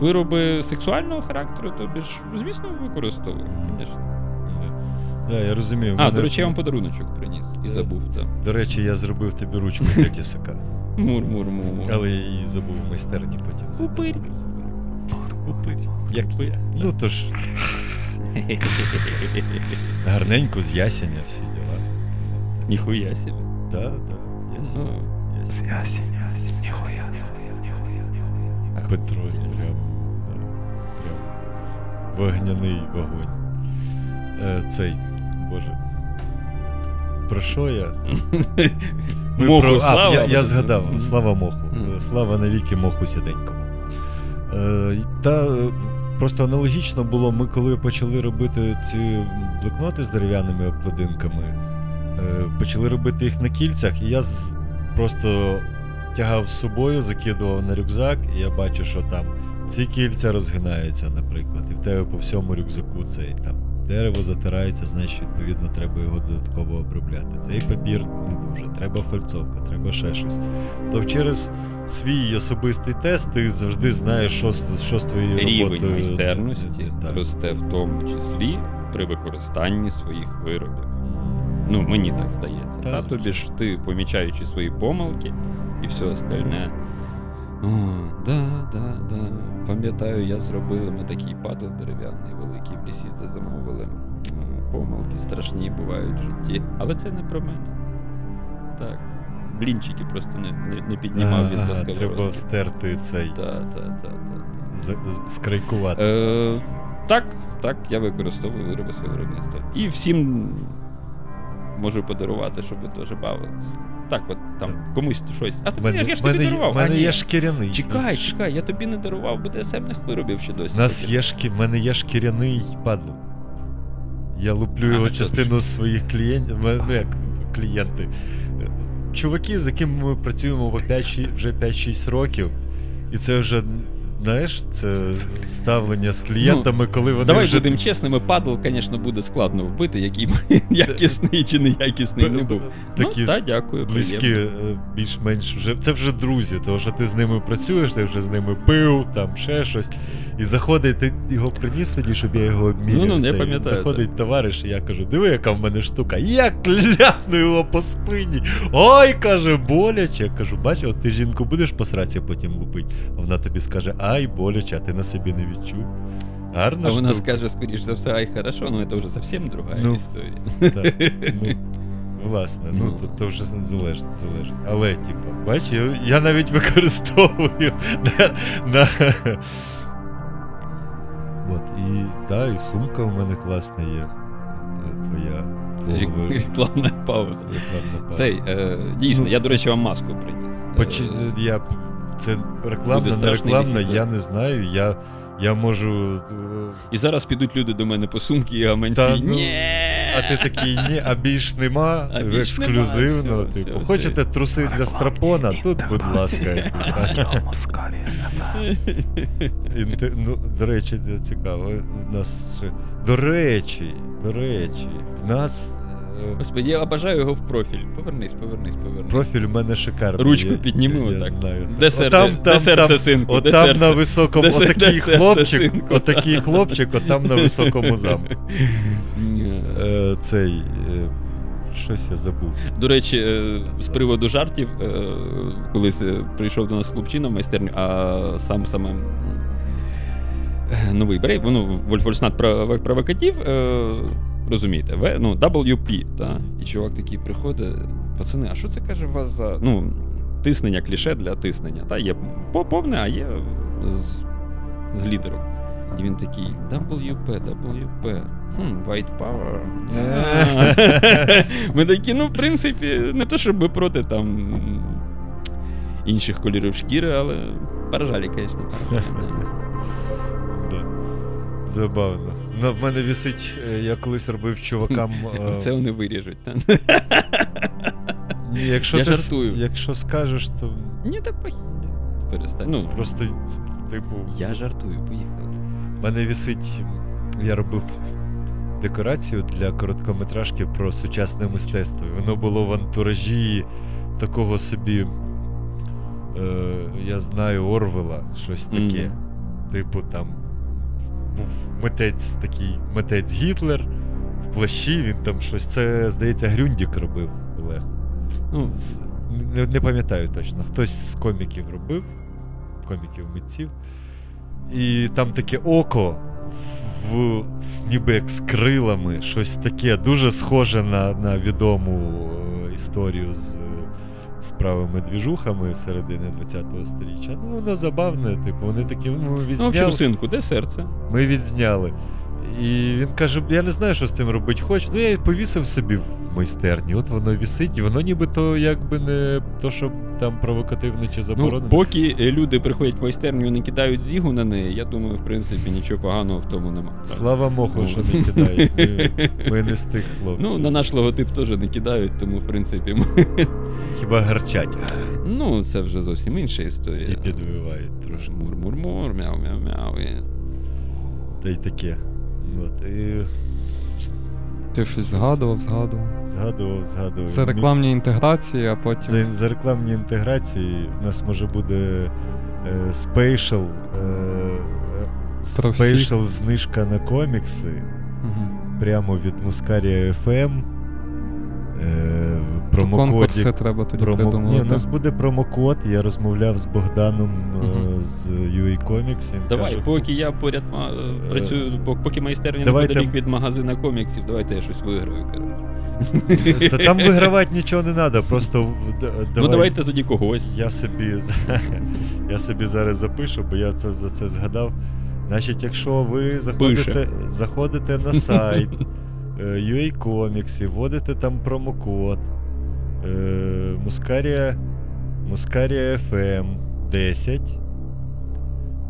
вироби сексуального характеру, тобі ж, звісно, використовую, звісно. Да, я розумію. А, мене- до речі, я вам подаруночок приніс і забув, так. До речі, я зробив тобі ручку для тісака. Мур-мур-мур. Але я її забув в майстерні потім. Упирь. Упирь. Як Упирь, є. Ну то ж [laughs] гарненько з ясеня всі діла. Ніхуя собі. Так, так, ясень. Ну, ясень. Петро, прям, да, прям вогняний вогонь. Е, цей, боже. Про що я? [laughs] Ми Моху про- слава, А, я, я згадав, слава Моху. Слава навіки Моху Сіденькому. Е, та просто аналогічно було, ми коли почали робити ці блокноти з дерев'яними обкладинками, е, почали робити їх на кільцях, і я просто тягав з собою, закидував на рюкзак, і я бачу, що там ці кільця розгинаються, наприклад, і в тебе по всьому рюкзаку цей там. Дерево затирається, значить, відповідно, треба його додатково обробляти. Цей папір не дуже, треба фальцовка, треба ще щось. То через свій особистий тест ти завжди знаєш, що, що з твоєю Рівень роботою. майстерності Так. росте в тому числі при використанні своїх виробів. Ну, мені так здається. Та, Та, тобі ж ти, помічаючи свої помилки і все остальне. О, да, да, да. Пам'ятаю, я зробили ми такий падл дерев'яний великий в лісі це замовили. Помилки страшні бувають в житті. Але це не про мене. Так. Блінчики просто не, не, не піднімав від Ага, за треба стерти цей, Так, так, так, скрайкувати. Е, так, так, я використовую вироби свого виробництва. І всім можу подарувати, щоб ви теж бавились. Так, от там комусь щось. А тобі мене, я ж тобі є- У мене є шкіряний. Чекай, чекай, я тобі не дарував БДСМних виробів ще досі. У нас є шкі... в мене є шкіряний падло. Я луплю його це частину своїх клієнтів. Ну, як клієнти. Чуваки, з якими ми працюємо по 5, вже 5-6 років, і це вже знаєш, це ставлення з клієнтами, коли вони. Давай вже... будемо чесними, падл, звісно, буде складно вбити, який [laughs] якісний чи неякісний не був. Такі ну, так, дякую. близькі, приємно. е, більш-менш вже. Це вже друзі, тому що ти з ними працюєш, ти вже з ними пив, там ще щось. І заходить, ти його приніс тоді, щоб я його обміряв. Ну, ну, цей. пам'ятаю, Заходить товариш, і я кажу: диви, яка в мене штука. Я кляпну його по спині. Ой, каже, боляче. Я кажу, бач, от ти жінку будеш по сраці потім лупить, а вона тобі скаже, ай, боляче, а ти на собі не відчув. Гарна А вона штука. скаже, скоріш за все, ай, хорошо, ну це вже зовсім друга Ну, історія. Так, ну, власне, ну Ну. то, то вже залежить, залежить. Але, типу, бач, я, навіть використовую [laughs] на. на... От, і да, і сумка у мене класна є. е, Твоя. Твого Рекламна пауза. рекламна пауза. Цей, е, дійсно, Ну, я, до речі, вам маску приніс. Почи... Е, я... Це рекламна, не рекламна, я не знаю. Я, я можу. е, І зараз підуть люди до мене по сумки і гаманці. Та, ну, Ні. А ти такий, ні, а більш нема, А більш ексклюзивно. нема, все, типу, все, хочете труси для страпона? Тут, будь ласка. [laughs] Інте- Ну, до речі, це цікаво. У нас ще... До речі, до речі, в нас Господи, я обожаю його в профіль. Повернись, повернись, повернись. профіль у мене шикарний. Ручку підніми я, отак. Я знаю. Де Отам, там, де серце там, синку? От де серце? на високому, Де де отакий серце, хлопчик, синку? отакий хлопчик, отам на високому замку. [laughs] Е, цей. е, Щось я забув. До речі, е, з приводу жартів, колись прийшов до нас хлопчина в майстерню, а сам саме новий брейв, ну, Вольфольснат про, про викатів, е, розумієте, В, ну, WP, та? і чувак такий приходить, пацани, а що це каже у вас за ну, тиснення, кліше для тиснення? Та? Є повне, а є з, з лідером. І він такий WP, WP. Хм, White Power. [laughs] Ми такі, ну, в принципі, не то, щоб ми проти там інших кольорів шкіри, але поражалі, звісно, [laughs] Забавно. Ну, в мене вісить, е, я колись робив чувакам. [laughs] е, Це вони виріжуть. [laughs] Ні, якщо Я ти жартую. Якщо скажеш, то Ні, та похі. Перестань. Ну, просто, типу, я жартую, поїхали. в мене вісить. Я робив декорацію для короткометражки про сучасне мистецтво. Воно було в антуражі такого собі. Е, я знаю Орвела, щось таке. Мгм. Типу, там був митець такий митець Гітлер в плащі, він там щось. Це, здається, Грюндік робив Олег. Ну, Не, не пам'ятаю точно. Хтось з коміків робив, коміків митців. І там таке око в, ніби як з крилами, щось таке, дуже схоже на, на відому е, історію з, з правими двіжухами середини 20-го сторіччя. Ну, воно забавне, типу, вони такі, ну, ну, в відзняли. общем, синку, де серце? Ми відзняли. І він каже: я не знаю, що з тим робити хоч. Ну, я і повісив собі в майстерні. От воно вісить, і воно нібито якби не то, що там провокативне чи Ну, поки е, люди приходять в майстерню і не кидають зігу на неї, я думаю, в принципі, нічого поганого в тому нема. Слава Моху, Ну. що не кидають. [laughs] Ми, ми не з тих хлопців. Ну, на наш логотип теж не кидають, тому, в принципі, ми... [laughs] Хіба гарчать ну, це вже зовсім інша історія. і підвивають трошки. Мур-мур-мур, мяу-мяу-мяу. і- Та й таке. От, і Ти щось згадував, згадував. згадував, згадував. Це рекламні інтеграції, а потім. За, за рекламні інтеграції у нас може буде е, special, е, special знижка на комікси Угу. прямо від Мускарія FM. Е, Конкурс промокод. це треба тоді Промо... Ні, у нас буде промокод. Я розмовляв з Богданом е, Мгм. з UA Comics. Він Давай, каже, поки я поряд ма- е, працюю, поки майстерня давайте- неподалік від магазина коміксів, давайте я щось виграю. Та там вигравати нічого не треба, просто давай, Ну давайте тоді когось. Я собі, [laughs] я собі зараз запишу, бо я це за це згадав. Значить, якщо ви заходите, заходите на сайт е, UA Comics, вводите там промокод е, Muscaria, Muscaria FM 10,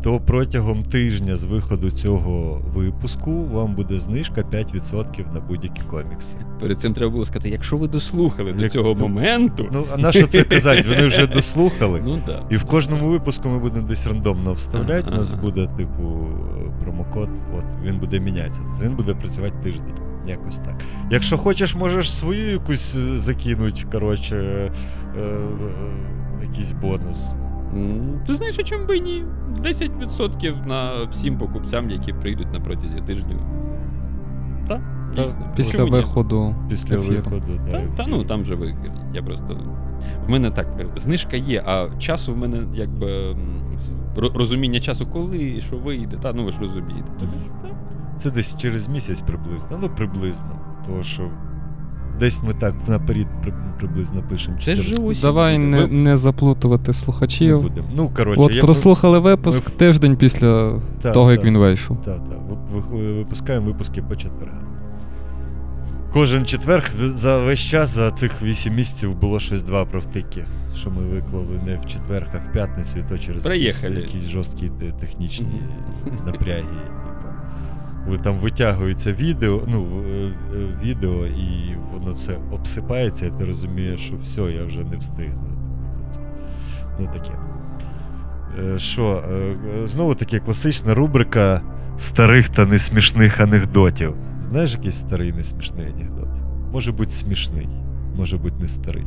то протягом тижня з виходу цього випуску вам буде знижка 5% на будь-які комікси. Перед цим треба було сказати, якщо ви дослухали до Як- цього ну, моменту. Ну, а на що це казати? Вони вже [laughs] дослухали. Ну так. І в кожному випуску ми будемо десь рандомно вставляти. У нас Ага. буде, типу, промокод, от він буде мінятися. Він буде працювати тиждень. Якось так. Якщо хочеш, можеш свою якусь е, закинути, коротше, е, е, якийсь бонус. Ти знаєш, а чому би ні? 10% на всім покупцям, які прийдуть на протязі тижню. Так? Та. Після Чому ні? виходу. Після ефіру. виходу. Та, да, та ну там же ви. Я просто. В мене так, е, знижка є, а часу в мене якби розуміння часу, коли, що вийде, та ну ви ж розумієте. Тобі ж, та. Це десь через місяць приблизно. Ну, приблизно. Тому що десь ми так наперед при- приблизно пишемо. Це ж осінь. Давай буде. не, не заплутувати не слухачів. будемо. Ну, коротше, От я прослухали випуск ми- тиждень після Та, того, як та. він вийшов. Так, так. Випускаємо випуски по четвергам. Кожен четверг за весь час, за цих 8 місяців було щось два провтики. Що ми виклали не в четверг, а в п'ятницю, і то через якісь, якісь жорсткі технічні напряги. [laughs] Там витягується відео, ну, е, відео, і воно все обсипається, і ти розумієш, що все, я вже не встигну. Ну таке. Е, Що, е, знову таки класична рубрика старих та несмішних анекдотів. Знаєш якийсь старий несмішний анекдот? Може бути смішний, може бути не старий.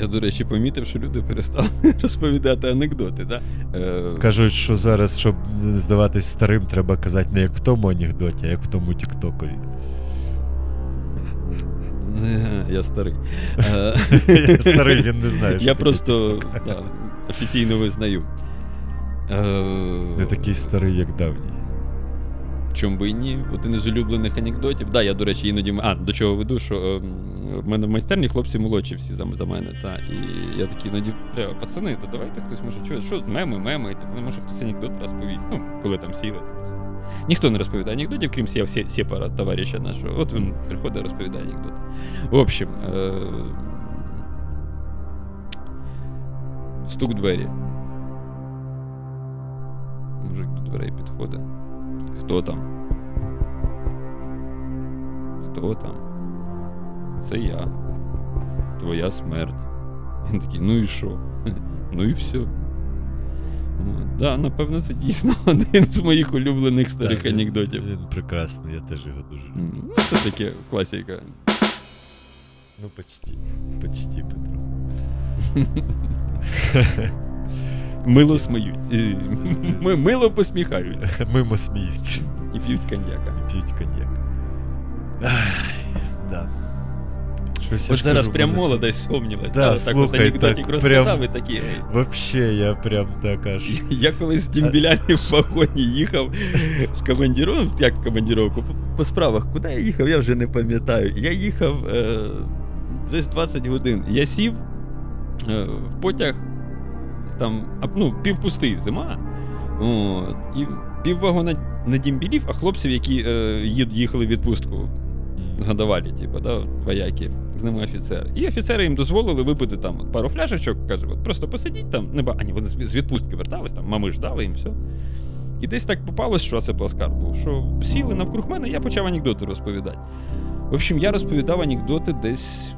Я, до речі, помітив, що люди перестали [laughs] розповідати анекдоти. Да? Е, Кажуть, що зараз, щоб здаватись старим, треба казати не як в тому анекдоті, а як в тому Тіктокові. Е, Я старий. [laughs] Е, Я старий, він не знає, [laughs] Я просто офіційно визнаю. Е, Не такий старий, як давній. Чому би і ні? Один із улюблених анекдотів. Да, я, до речі, іноді. А, до чого веду, що ем, в мене в майстерні хлопці молодші всі за, за мене. Та, і я такий іноді, пацани, то давайте хтось може чого, що меми, меми, типу, ну, може хтось анекдот розповість. Ну, коли там сіли. Ніхто не розповідає анекдотів, крім Сє- Сє- Сєпара, товариша нашого. От він приходить, розповідає анекдот. В общем, е- стук двері. Мужик до дверей підходить. Хто там? Хто там? Це я. Твоя смерть. Він такий, ну і що? [laughs] Ну і все. От. Да, напевно, це дійсно [laughs] один з моїх улюблених старих Так, анекдотів. Він прекрасний, я теж його дуже люблю. Ну, це таке класика. Ну, почти. Почти, Петро. [laughs] Мило сміють. Е, [laughs] Мило посміхають. [laughs] Мимо сміються. І п'ють коньяка. П'ють коньяк. Да. Щось Ось зараз прям молодость вспомнилась. Да, так, от слухай, так розказав прям- і такі. Вообще, я прям так аж. Я колись з дімбілями в вагоні їхав в командіровку, як в командіровку, по, по справах. Куди я їхав, я вже не пам'ятаю. Я їхав е, десь 20 годин. Я сів е, в потяг, там, ну, півпустий зима. От, і пів вагона на дімбілів, а хлопців, які е, їхали в відпустку, гадавалі, типу, да, вояки, з ними офіцер. І офіцери їм дозволили випити там пару фляжечок, каже, от просто посидіть там, не ба... а ні, вони з з відпустки вертались, там мами ждали їм все. І десь так попалось, що це Пласкар був, що сіли навкруг мене, я почав анекдоти розповідати. В общем, я розповідав анекдоти десь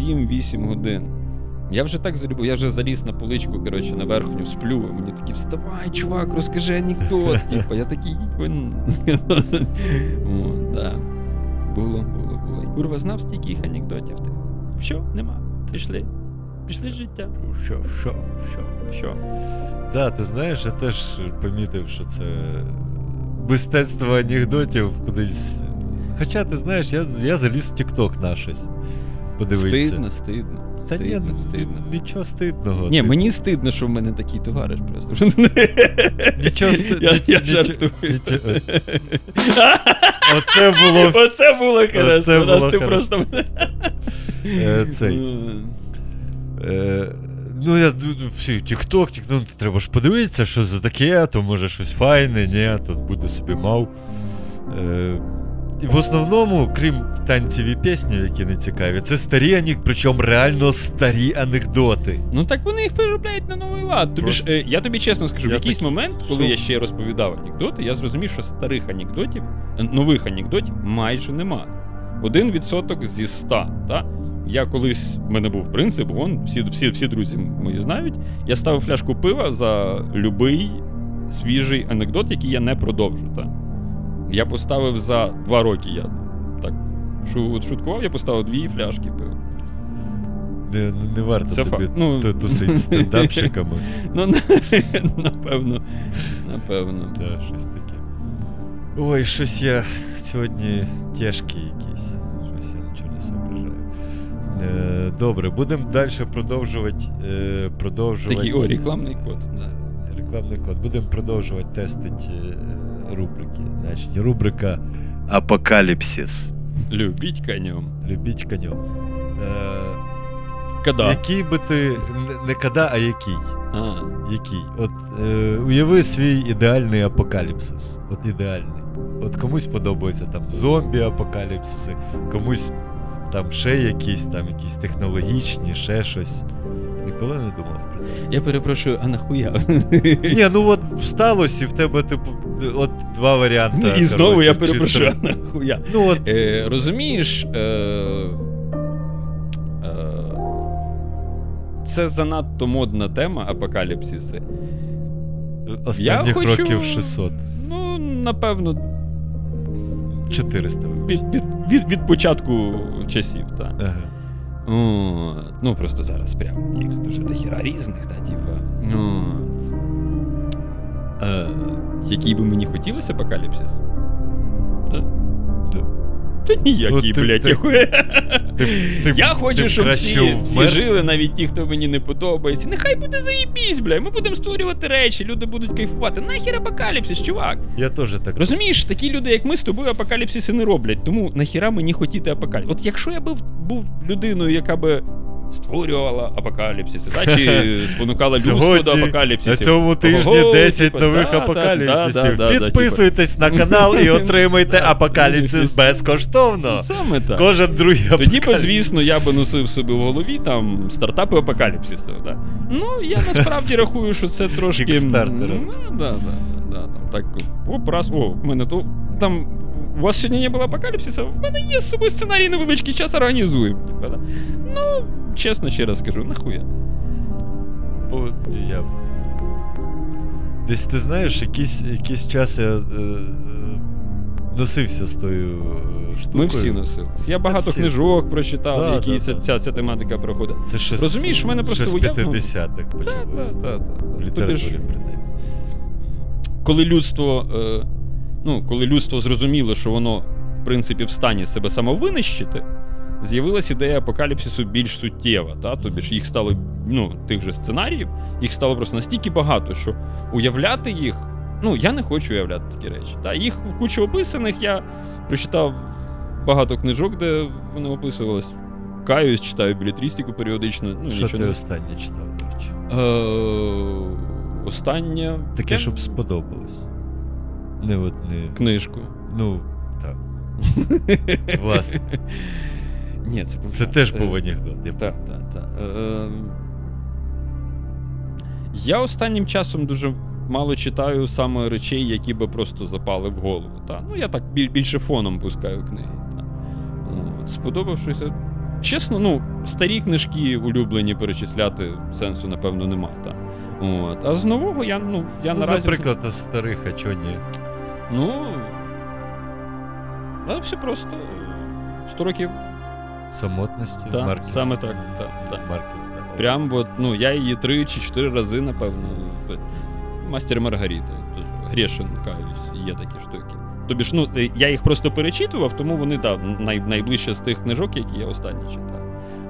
7-8 годин. Я вже так залюбив, я вже заліз на поличку, коротше, на верхню сплю. а Мені такі, вставай, чувак, розкажи анекдот. [laughs] Типа, я такий, йдіть ви. н-». О, да. Було, було, було. І курва знав стільки їх анекдотів. Ти. Що, нема. Пішли. Пішли життя. Що, що, що? Що? Да, ти знаєш, я теж помітив, що це мистецтво анекдотів кудись. Хоча ти знаєш, я, я заліз в Тікток на щось. Подивитися. Стидно, стидно. Та ні, стидно, ну, стидно. нічого стидного. Ні, Ти- мені стидно, що в мене такий товариш просто. Нічого ст- Я, жартую. [laughs] Оце було Оце було хорошо. Ти просто. е, цей. Е, ну, я ду- всі, Тік-Ток, тік, ну, треба ж подивитися, що це таке, то може щось файне, ні, то буде собі мав. Е, в основному, крім танців і піснів, які не цікаві, це старі анекдоти, причому реально старі анекдоти. Ну так вони їх переробляють на новий лад. Тобі ж, е, я тобі чесно скажу, в якийсь такий, момент, коли що? я ще розповідав анекдоти, я зрозумів, що старих анекдотів, е, нових анекдотів майже нема. Один відсоток зі ста. Та? Я колись, в мене був принцип, вон, всі, всі, всі друзі мої знають. Я ставив фляжку пива за любий свіжий анекдот, який я не продовжу. Та? Я поставив за два роки, я так шу- шуткував, я поставив дві фляжки пива. Не, не варто Це тобі. Ну. тусити з [laughs] стендапщиками. Ну, [laughs] напевно, напевно. Та, щось таке. Ой, щось я сьогодні тяжкі якісь. Щось я нічого не соображаю. Е, добре, будемо далі продовжувати. Е, продовжувати. Такий, о, рекламний код. Да. Рекламний код. Будемо продовжувати тестити е, рубрики. Значить, рубрика Апокаліпсис. Любіть конем. Любіть конем. Е, Когда? Який би ти. не- када, а який? А, Який? От е, уяви свій ідеальний апокаліпсис. От ідеальний. От комусь подобаються там зомбі-апокаліпсиси, комусь там ще якісь, там якісь технологічні, ще щось. Ніколи не думав про це. я перепрошую, а нахуя? Ні, ну от сталося, і в тебе, типу, от два варіанти. Ну, І знову коротше, я перепрошую, а нахуя? Ну от Е, розумієш, е, е, це занадто модна тема апокаліпсиси. останніх хочу- років 600. Ну, напевно, 400. від, від, від, від початку часів, так. Ага. От. Ну, просто зараз прям їх дуже дохіра різних, та, типа. От. Е, який би мені хотілося апокаліпсис? Та ніякий, Ну, блядь, ти- Я [laughs] хочу, ти щоб всі, всі жили, навіть ті, хто мені не подобається. Нехай буде заєбісь, блядь, Ми будемо створювати речі, люди будуть кайфувати. Нахер апокаліпсис, чувак. Я теж так. Розумієш, такі люди, як ми з тобою, апокаліпсиси не роблять. Тому нахіра мені хотіти апокаліпсис. От якщо я був, був людиною, яка би створювала апокаліпсиси, да, чи [laughs] спонукала людство до апокаліпсисів. На цьому тижні Ого, 10 типа, нових да, апокаліпсисів. да, да, Підписуйтесь на канал і отримайте апокаліпсис безкоштовно. [laughs] Саме так. Кожен другий Тоді би, апокаліпсис. звісно, я би носив собі в голові там стартапи апокаліпсису. Да. Ну, я насправді [laughs] рахую, що це трошки. Ну, да, да, да, там так. Оп, раз, о, в мене то. Там. У вас сьогодні не було апокаліпсиса, в мене є з собою сценарій невеличкий час організуємо. Ну, чесно ще раз скажу, нахуя. Бо я... Десь ти знаєш, якийсь, якийсь час я е, е, носився з тою е, штукою. Ми всі носились. Я багато всі. книжок прочитав, Да, які да, ця, да. ця, ця тематика проходить. Це ще Розумієш, в мене просто з 50-х Так, почалось. так, так. В літературі, принаймні. коли людство, е, ну, коли людство зрозуміло, що воно, в принципі, в стані себе самовинищити, з'явилася ідея апокаліпсису більш суттєва. Та? Тобі ж їх стало, ну, тих же сценаріїв, їх стало просто настільки багато, що уявляти їх. Ну, я не хочу уявляти такі речі. Та? Їх в кучу описаних, я прочитав багато книжок, де вони описувались. Каюсь, читаю білетрістику періодично. Ну, Що нічого ти не... останнє читав, до речі? Е, Останнє. Таке, щоб сподобалось. Не от не. Книжку. Ну, так. [laughs] Власне. Ні, це був Це теж Е, був анекдот. Я Так, так, так. Е, Я останнім часом дуже мало читаю саме речей, які би просто запали в голову. Та? Ну, я так біль- більше фоном пускаю книги. Та? От, сподобавшися. Чесно, ну, старі книжки улюблені перечисляти сенсу, напевно, нема. Та? От. А з нового я, ну, я Ну, наразі. наприклад, з старих, а чого ні? Ну. А все просто. 100 років. Самотності. Так, Маркес. саме так. так, так. Маркес, да. Прям от, ну, я її три чи чотири рази, напевно. Мастер Маргарита. Грішин, каюсь, є такі штуки. Тобі ж, ну, я їх просто перечитував, тому вони да, най, найближче з тих книжок, які я останні читав.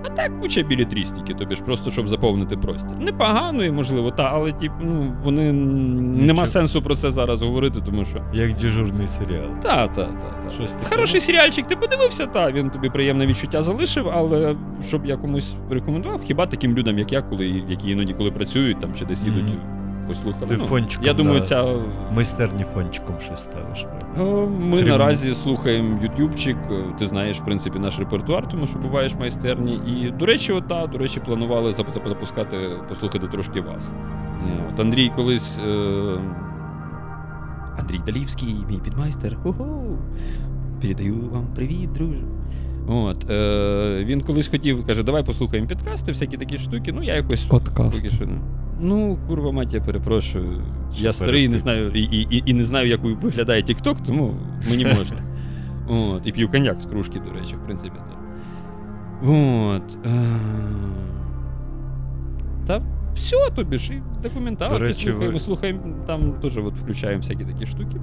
А так куча білетрістики, тобі ж просто щоб заповнити простір. Непогано і можливо, та, але ті, ну, вони Нічого. нема сенсу про це зараз говорити, тому що. Як дежурний серіал. Та, та, та, та. Щось таке. Хороший серіальчик, ти подивився, та він тобі приємне відчуття залишив, але щоб я комусь рекомендував, хіба таким людям, як я, коли, які іноді коли працюють там чи десь їдуть Мгм. Послухали. Ну, фончиком я думаю, на- ця Майстерні фончиком щось ставиш. правда? Ми Трим- наразі слухаємо ютубчик. Ти знаєш, в принципі, наш репертуар, тому що буваєш майстерні. І, до речі, от, та, до речі, планували зап- зап- запускати, послухати трошки вас. От, Андрій колись. Е... Андрій Далівський, мій підмайстер. Ху-ху. Передаю вам привіт, друже. От, е, він колись хотів, каже, давай послухаємо підкасти, всякі такі штуки. Ну, я якось Подкаст. поки що не. Ну, курва мать, я перепрошую. Що я старий, не знаю, і, і, і, і не знаю, як виглядає TikTok, тому мені [laughs] можна. От, і п'ю коньяк з кружки, до речі, в принципі. Так. От. Е... Та все, тобі ж і документалки До слухаємо, ви- слухаємо, там теж от включаємо всякі такі штуки.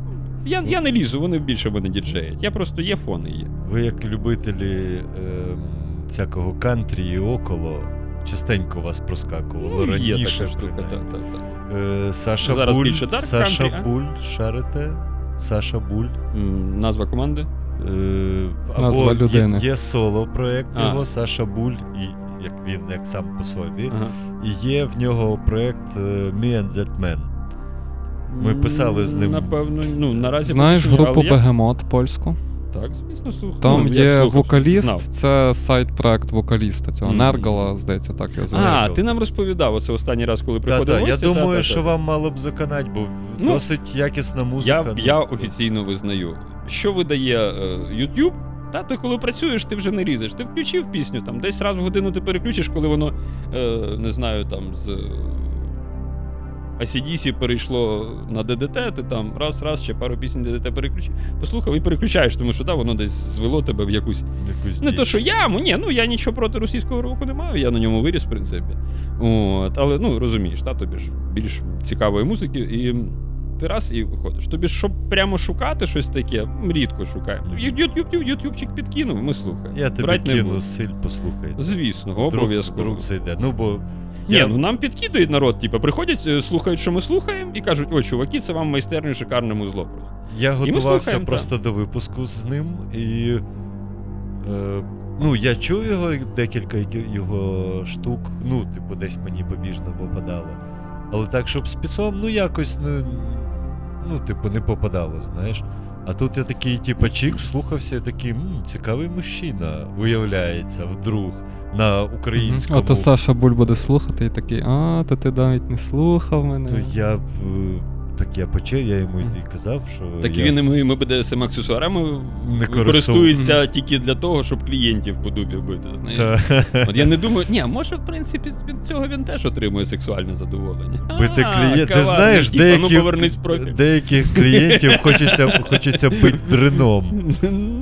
Я, я не лізу, вони більше мене діджеять. Я просто є фони є. Ви, як любителі ем, всякого кантрі і около, частенько вас проскакувало Ну, раніше. є така штука, так, так, так. Е, Саша Зараз Буль, більше Dark Саша Country, а? Шарите? Саша Буль. М, Назва команди? Е, Назва або людини. Є, є соло проєкт А. його, Саша Буль, і як він, як сам по собі. Ага. І є в нього проєкт е, Me and That Man. Ми писали з ним. Напевно, ну, наразі Знаєш поки що ні, групу але я- Бегемот польську? Так, звісно, слухаю. Там Ну, є слухав, вокаліст, знав. це сайт-проект вокаліста цього. Мгм. Нергала, здається, так його звати. А, ти нам розповідав оце останній раз, коли Та, приходив. та, я гості, думаю, та-та-та. що вам мало б заканать, бо Ну, досить якісна музика. Я, ну, я офіційно визнаю, що видає е, YouTube, та ти коли працюєш, ти вже не різеш. Ти включив пісню, там десь раз в годину ти переключиш, коли воно, е, не знаю, там з е, ACDC перейшло на ДДТ, ти там раз-раз ще пару пісень ДДТ переключив, послухав і переключаєш, тому що да, воно десь звело тебе в якусь Якусь Не діч. то, що яму, ні, ну я нічого проти російського року не маю, я на ньому виріс, в принципі. От, але ну розумієш, та, тобі ж більш цікавої музики, і ти раз і виходиш. Тобі ж, щоб прямо шукати щось таке, рідко шукаємо. Ютуб, ютубчик підкинув, ми слухаємо. Я не кину силь, послухай. Звісно, обов'язково. Вдруг зайде. Ну, бо Ні, ну нам підкидують народ, типу, приходять, е, слухають, що ми слухаємо, і кажуть, о, чуваки, це вам майстерню шикарне музло. просто. Я готувався слухаємо, просто до випуску з ним, і. Е, ну, я чув його декілька його штук, ну, типу, десь мені побіжно попадало. Але так, щоб спецом, ну якось не. Ну, типу, не попадало, знаєш. А тут я такий, типу, чик, слухався і такий, м, цікавий мужчина, виявляється, вдруг на українському. Ото Саша Буль буде слухати і такий, а, то ти навіть не слухав мене. То я б, е, так я почав, я йому і казав, що. Так я... і він і ми, ми БДСМ аксесуарами Не користуються тільки для того, щоб клієнтів по дубі бити. Знаєш? От я не думаю, ні, може, в принципі, з від цього він теж отримує сексуальне задоволення. Бити клієнт. Ти знаєш, деяких, ну деяких клієнтів хочеться, хочеться бити дрином. [laughs]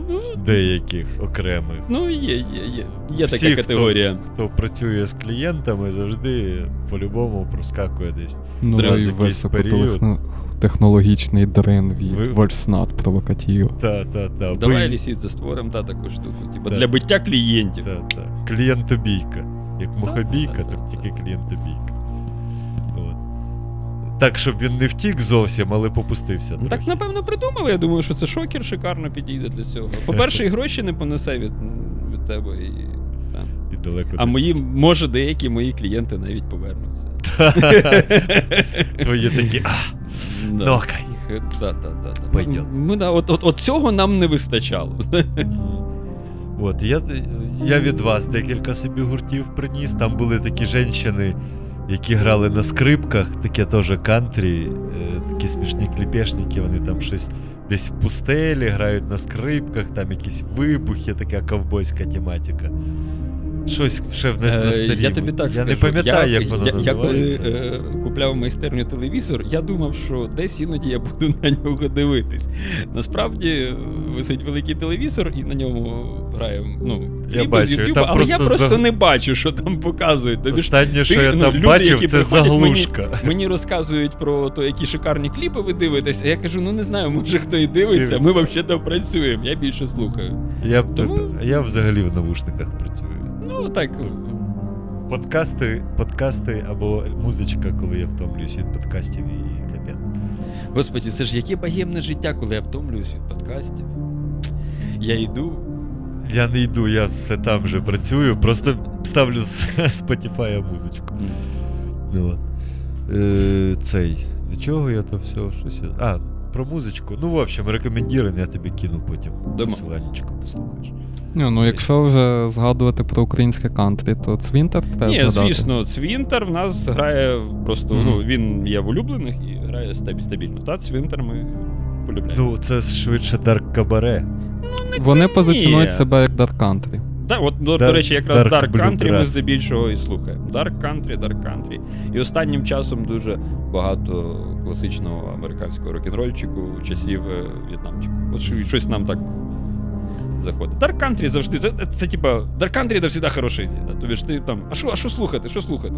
Ну, Деяких окремих. Ну, є, є, є. Є Всі, така категорія. Хто працює з клієнтами, завжди по-любому проскакує десь. Новий Раз якийсь високотехнологічний дрин від Ви- Вольфснат провокатів. Та, та, та. Давай бий. лісіться створимо та таку штуку. Типа Так. для биття клієнтів. Та, та. Клієнтобійка. Як мухобійка, та, та, так та. тільки клієнтобійка. Так, щоб він не втік зовсім, але попустився. Ну, Так, трохи. напевно, придумали. Я думаю, що це шокер шикарно підійде для цього. По-перше, і [laughs] гроші не понесе від, від тебе. І, та. І далеко А не мої, може, деякі мої клієнти навіть повернуться. [laughs] Твої такі. А, [laughs] Да. окей. Да, да, да, да. Пойдет. Ми, да, от, от, от цього нам не вистачало. От, я, я від вас декілька собі гуртів приніс. Там були такі жінки, які грали на скрипках, таке теж кантрі, е, такі смішні кліпешники, вони там щось десь в пустелі грають на скрипках, там якісь вибухи, така ковбойська тематика. Щось ще в на, на Е, старі. Я тобі так я скажу. не пам'ятаю, я, як воно я, я коли е, купляв майстерню телевізор, я думав, що десь іноді я буду на нього дивитись. Насправді е, висить великий телевізор, і на ньому грає ну, Я бачу, з там але я просто просто за- не бачу, що там показують. Тобі Останнє, що ти, я ну, там люди, бачив, це заглушка. Мені розказують про те, які шикарні кліпи ви дивитесь, а я кажу, ну не знаю, може хто і дивиться, ми взагалі там працюємо, я більше слухаю. Я, Тому- я взагалі в навушниках працюю. Ну так. Подкасти, подкасти або музичка, коли я втомлююсь від подкастів і капець. Господі, це ж яке богемне життя, коли я втомлююсь від подкастів. Я йду. Я не йду, я все там же працюю, просто ставлю з [laughs] Spotify музичку. Ну. Е, цей. До чого я то все? Щось. А, про музичку. Ну, в общем, рекомендірую, я тобі кину потім. Дома. Посиланнячко послухаєш. Ні, ну якщо вже згадувати про українське кантрі, то Цвінтер треба Ні, згадати. звісно, Цвінтер в нас грає просто. Мгм. Ну, він є в улюблених і грає стабі- стабільно. Та Цвінтер ми полюбляємо. Ну, це швидше Dark Cabaret. Ну, Вони позиціонують себе як Dark Country. Да, от, до, Dark- до речі, якраз Dark Country ми здебільшого і слухаємо. Dark Country, Dark Country. І останнім часом дуже багато класичного американського рок-н-рольчику часів е, В'єтнамчику. От що- щось нам так заходить. Dark Country завжди. Це, це типа Dark Country це завжди хороша ідея. Да? Тобі ж ти там. А що, а що слухати? Що слухати?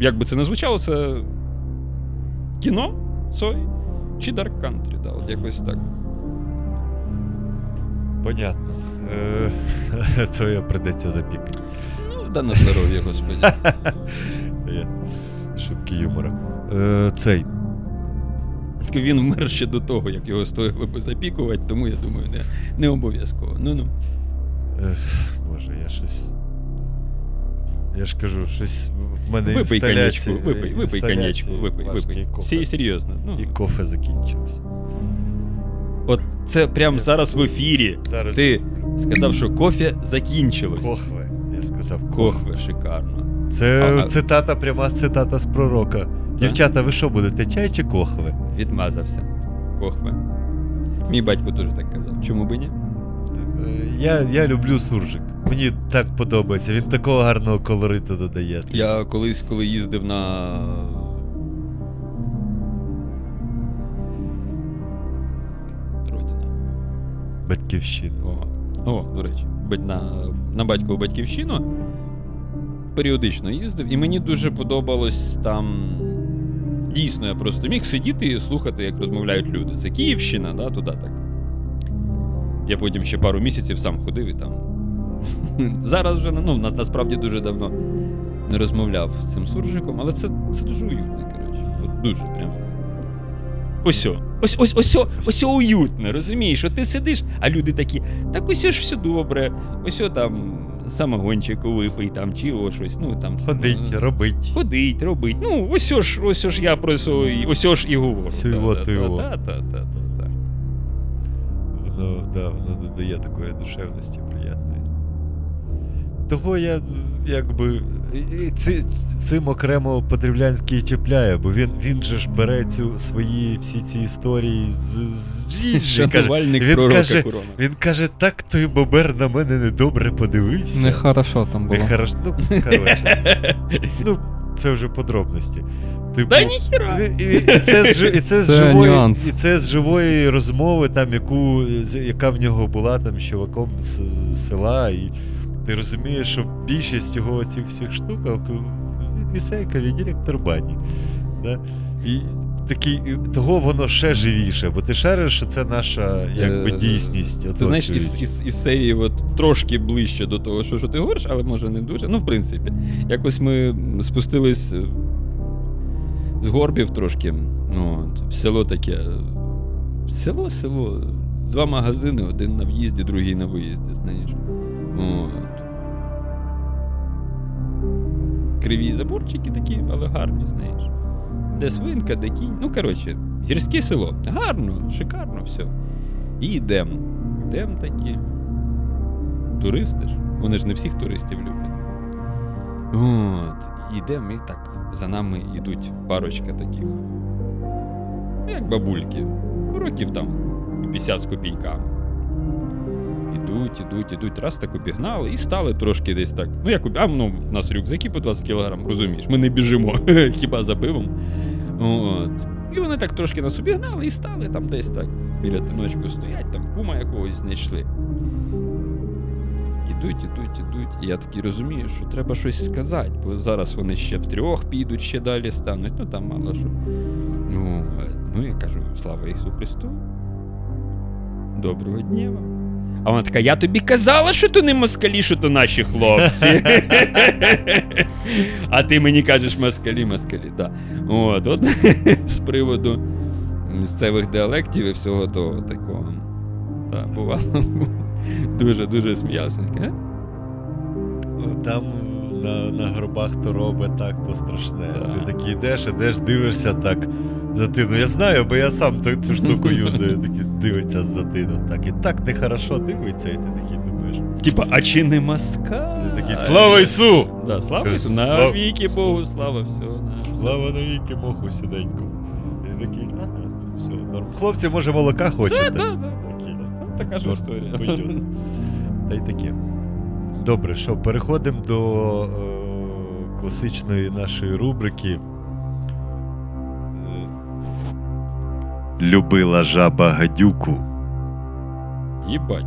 Як би це не звучало, це кіно, Цой чи Dark Country. Да? От якось так. Понятно. Е, [laughs] Це я придеться запікати. Ну, да на здоров'я, господи. [laughs] Шутки юмора. Е, Цей. Він вмер ще до того, як його стоїло би запікувати, тому я думаю, не, не обов'язково. Ну ну. Е, Боже, я щось. Я ж кажу, щось в мене Випий конячку, випий, випий конячку, випий, випий. Всі серйозно. Ну, І кофе закінчилось. от це прямо зараз в ефірі. Зараз Ти сказав, що кофе закінчилось. Кохве. Я сказав кохве. Кохве, шикарно. Це А, а- цитата, пряма цитата з пророка. Дівчата, ви що будете, чай чи кохве? Відмазався. Кохве. Мій батько теж так казав. Чому би ні? Е, Я, я люблю суржик. Мені так подобається. Він такого гарного колориту додає. Я колись, коли їздив на. Родина. Батьківщина. О, о, до речі, на, на батькову батьківщину періодично їздив, і мені дуже подобалось там. Дійсно, я просто міг сидіти і слухати, як розмовляють люди. Це Київщина, да, туди так. Я потім ще пару місяців сам ходив і там. [laughs] Зараз вже ну, нас насправді дуже давно не розмовляв з цим суржиком, але це, це дуже уютно, коротше. От дуже прямо. Ось о. Ось ось ось ось уютно, розумієш? Що ти сидиш, а люди такі, так ось ж все добре, ось о там самогончику випий там, чи о щось. Ну там Ходить, ну, робить. Ходить, робить. Ну, ось ж, ось ж я про це, ось ж і говорю. Воно, да, воно додає такої душевності приємної. Того я якби і ці, цим окремо Подрівлянський чіпляє, бо він, він же ж бере цю свої всі ці історії з, з житті. Каже, він каже, він каже, так той бобер на мене недобре подивився. Нехорошо там було. Нехорошо. Ну, коротше. [laughs] Ну, це вже подробності. Типу, Та ніхіра. і, і, і це з, і це з Це живої, нюанс. і це з живої розмови, там, яку, яка в нього була там з чуваком з, з села. І ти розумієш, що більшість його цих всіх штук він Вісейкові директор бані. Да? І такий, того воно ще живіше, бо ти шариш, що це наша якби, Е, дійсність. Це знаєш, із, із, із серії от, трошки ближче до того, що, що ти говориш, але може не дуже. Ну, в принципі, якось ми спустились е, з горбів трошки. Ну, от, в село таке. е, Село, село. Два магазини, один на в'їзді, другий на виїзді, знаєш. От. Криві заборчики такі, але гарні, знаєш. Де свинка, де кінь. Ну, коротше, гірське село. Гарно, шикарно все. І йдемо. Йдемо такі. Туристи ж. Вони ж не всіх туристів люблять. От. Йдемо і так. За нами йдуть парочка таких. Як бабульки. Років там 50 з копійками. Ідуть, ідуть, ідуть. Раз так обігнали і стали трошки десь так. Ну, як а, ну, у нас рюкзаки по 20 кг, розумієш, ми не біжимо, [laughs] хіба за пивом. От. І вони так трошки нас обігнали і стали там десь так біля тиночку стоять, там кума якогось знайшли. Ідуть, ідуть, ідуть. І я такий розумію, що треба щось сказати, бо зараз вони ще втрьох підуть, ще далі стануть, ну там мало що. Ну, ну я кажу, слава Ісусу Христу. Доброго дня вам. А вона така: я тобі казала, що то не москалі, що то наші хлопці. а ти мені кажеш москалі, москалі, так. От, от з приводу місцевих діалектів і всього того такого. Так, бувало. Дуже-дуже сміявся. Ну, Там на, на горбах то робить так, то страшне. Так. Ти такий йдеш, ідеш, дивишся так за тину. Я знаю, бо я сам цю штуку юзаю, [laughs] такий дивиться за тину. Так, і так нехорошо дивиться, і ти такий думаєш. Типа, а чи не маска? Ти такий, слава Ісу! Да, слава Ісу, навіки Богу, слава, все. Слава навіки моху сіденькому. І такий, ага, все, норм. Хлопці, може, молока хочете? Да, да, да. Ну, Така ж історія. Та й таке. Добре, що переходимо до е, класичної нашої рубрики. Любила жаба гадюку. Їбать.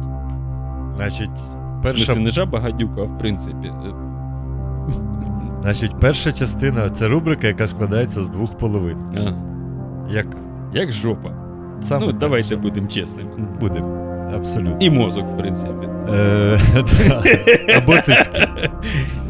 Значить, В перша, смислі, не жаба гадюка, а в принципі. Значить, перша частина це рубрика, яка складається з двох половин. А, Як як жопа. саме ну, так, давайте що будемо чесними. будемо. Абсолютно. І мозок, в принципі. Е. [laughs] Або цицьки.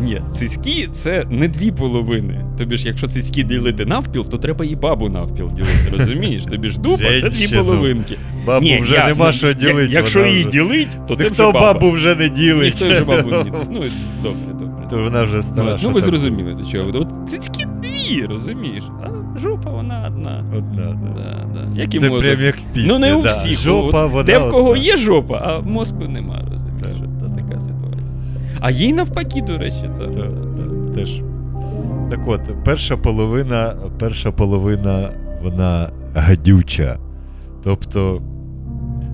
Ні, цицьки це не дві половини. Тобі ж, якщо цицьки ділити навпіл, то треба і бабу навпіл ділити. Розумієш? Тобі ж дупа це дві половинки. Бабу Ні, вже я- нема ну, що ділити. Якщо її вже- ділить, то ти вже баба. бабу вже не ділить. Ніхто вже бабу не ділить. Ну, добре, добре. То вона вже Ну, стара. ну що ви зрозуміли, до чого. От цицьки дві, розумієш? А жопа вона одна. Одна, да. Да, да. Як і Це прям як в пісні. Ну не у да. всіх. Жопа, От вона Де в кого одна. є жопа, а мозку нема, розумієш? А їй навпаки, до речі, так. Так, так, теж. Так от, перша половина, перша половина, вона гадюча. Тобто,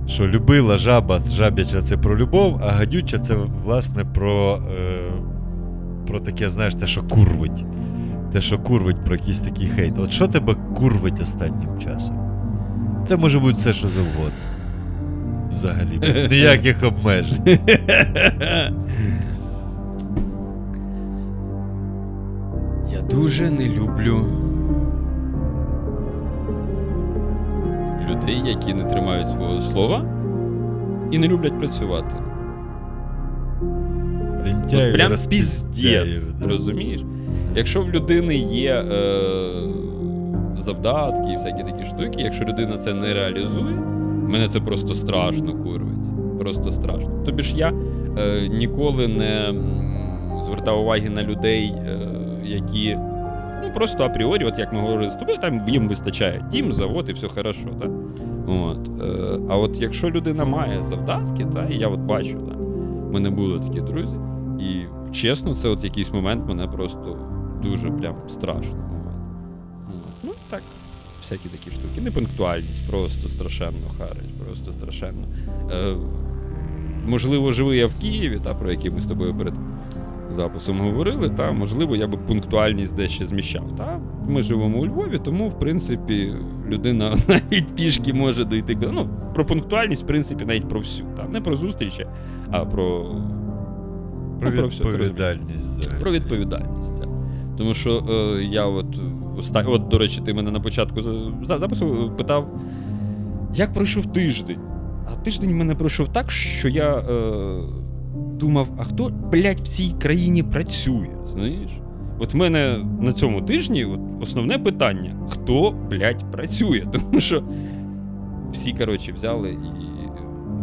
що любила жаба, жабяча це про любов, а гадюча це, власне, про, е, про таке, знаєш, те, що курвить. Те, що курвить про якийсь такий хейт. От що тебе курвить останнім часом? Це може бути все, що завгодно. Взагалі, ніяких обмежень. [laughs] Я дуже не люблю людей, які не тримають свого слова і не люблять працювати. От прям піздець, розумієш? Якщо в людини є е, завдатки і всякі такі штуки, якщо людина це не реалізує, мене це просто страшно курвить. Просто страшно. Тобі ж я е, ніколи не звертав уваги на людей, е, які ну просто апріорі, от як ми говорили з тобою, там їм вистачає дім, завод і все хорошо. Так? От, е, а от якщо людина має завдатки, та, і я от бачу, та, в мене були такі друзі, і чесно, це от якийсь момент мене просто дуже прям страшно. Ну так, всякі такі штуки. Непунктуальність, просто страшенно харить, просто страшенно. Е, можливо, живий я в Києві, та, про який ми з тобою перед записом говорили, та можливо, я би пунктуальність дещо зміщав. Та? Ми живемо у Львові, тому, в принципі, людина [laughs] навіть пішки може дойти. Ну, про пунктуальність, в принципі, навіть про всю. Та? Не про зустрічі, а про. Про ну, про все, відповідальність взагалі. Про відповідальність. Так. Тому що е, я от, оста... от, до речі, ти мене на початку за- за- запису питав, як пройшов тиждень. А тиждень в мене пройшов так, що я е, думав, а хто, блядь, в цій країні працює? Знаєш? От в мене на цьому тижні от, основне питання: хто, блядь, працює? [laughs] Тому що всі, коротше, взяли і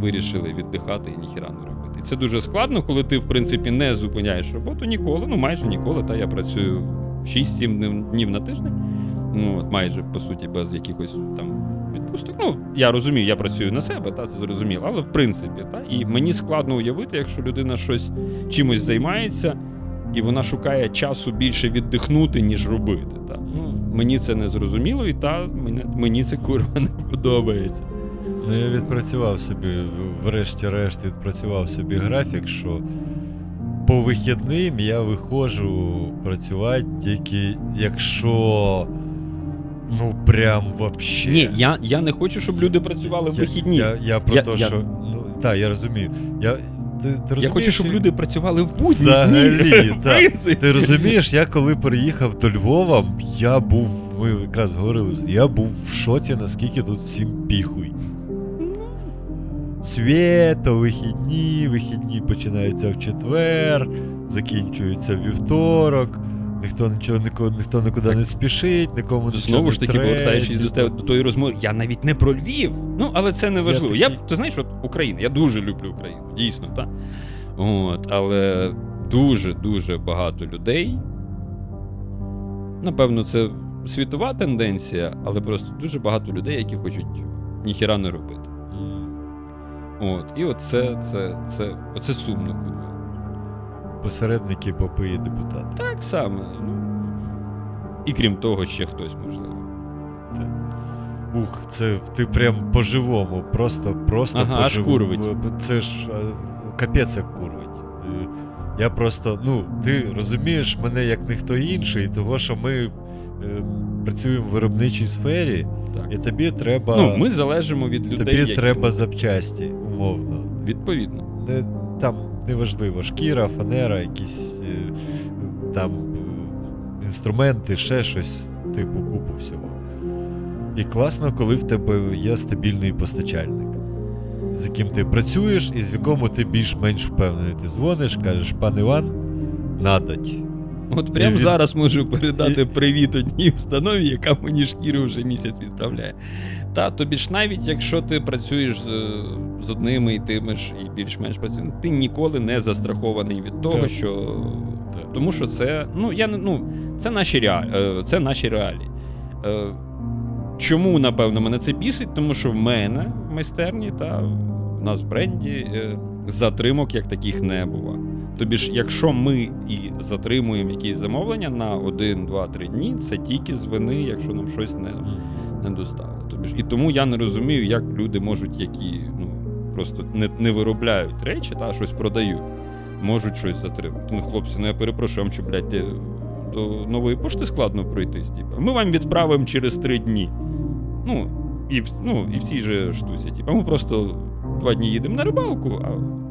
вирішили віддихати і ніхіра не робити. І це дуже складно, коли ти, в принципі, не зупиняєш роботу ніколи, ну майже ніколи. Та я працюю 6-7 днів- на тиждень. Ну, от майже по суті без якихось там відпусток. Ну, я розумію, я працюю на себе, та це зрозуміло, але в принципі, та і мені складно уявити, якщо людина щось чимось займається, і вона шукає часу більше віддихнути, ніж робити. Та. Ну, мені це не зрозуміло, і та мені, мені це курва [laughs] не подобається. Ну, я відпрацював собі, врешті-решт, відпрацював собі графік, що по вихідним я виходжу працювати тільки якщо. Ну, прям вообще. Ні, я, я не хочу, щоб люди працювали в вихідні. Я, я про Я- те, я- що. Ну, так, я розумію. Я, ти, ти Я хочу, щоб люди працювали в будні Взагалі, так. Ти розумієш, я коли переїхав до Львова, я був, ми якраз говорили, я був в шоці, наскільки тут всім піхуй. Свято, вихідні, вихідні починаються в четвер, закінчуються в вівторок. Ніхто нічого нікого, ніхто нікуди не спішить, нікому нічого Знову не ж таки, повертаючись до, те- до тої розмови, я навіть не про Львів. Ну, але це не важливо. Я, такий- ти знаєш, от Україна, я дуже люблю Україну, дійсно, так. От, але дуже-дуже багато людей. Напевно, це світова тенденція, але просто дуже багато людей, які хочуть ніхіра не робити. От. І оце це, це, оце сумно. Посередники, попи і депутати. Так само. Ну, і крім того, ще хтось, можливо. Ух, це ти прям по-живому, просто просто Ага, аж по-живому. курвить. Це ж е, капець як курвить. Е, Я просто, ну, ти розумієш мене як ніхто інший, того що ми е, працюємо в виробничій сфері, Так. і тобі треба. Ну, ми залежимо від людей. тобі які... треба запчасті, умовно. Відповідно. Не, там неважливо, шкіра, фанера, якісь е, там інструменти, ще щось, типу купу всього. І класно, коли в тебе є стабільний постачальник, з яким ти працюєш і з якому ти більш-менш впевнений. Ти дзвониш, кажеш, пан Іван, надать. От прямо зараз можу передати привіт одній установі, яка мені шкіру вже місяць відправляє. Та тобі ж навіть якщо ти працюєш з, з одними і тими ж і більш-менш працюєш, ти ніколи не застрахований від того, Так. що. Так. Тому що це, ну, я не ну, це наші реалії. Це наші реалії. Е, Чому, напевно, мене це бісить? Тому що в мене в майстерні та в нас в бренді е, затримок як таких не було. Тобі ж, якщо ми і затримуємо якісь замовлення на 1, 2, 3 дні, це тільки з вини, якщо нам щось не, не доставили. Тобі ж, і тому я не розумію, як люди можуть, які ну, просто не, не виробляють речі, та щось продають, можуть щось затримати. Ну, хлопці, ну я перепрошую, вам що, блядь, до нової пошти складно пройтись. Типу. Ми вам відправимо через 3 дні. Ну, і, ну, і в цій же штуці. Типу, ми просто два дні їдемо на рибалку, а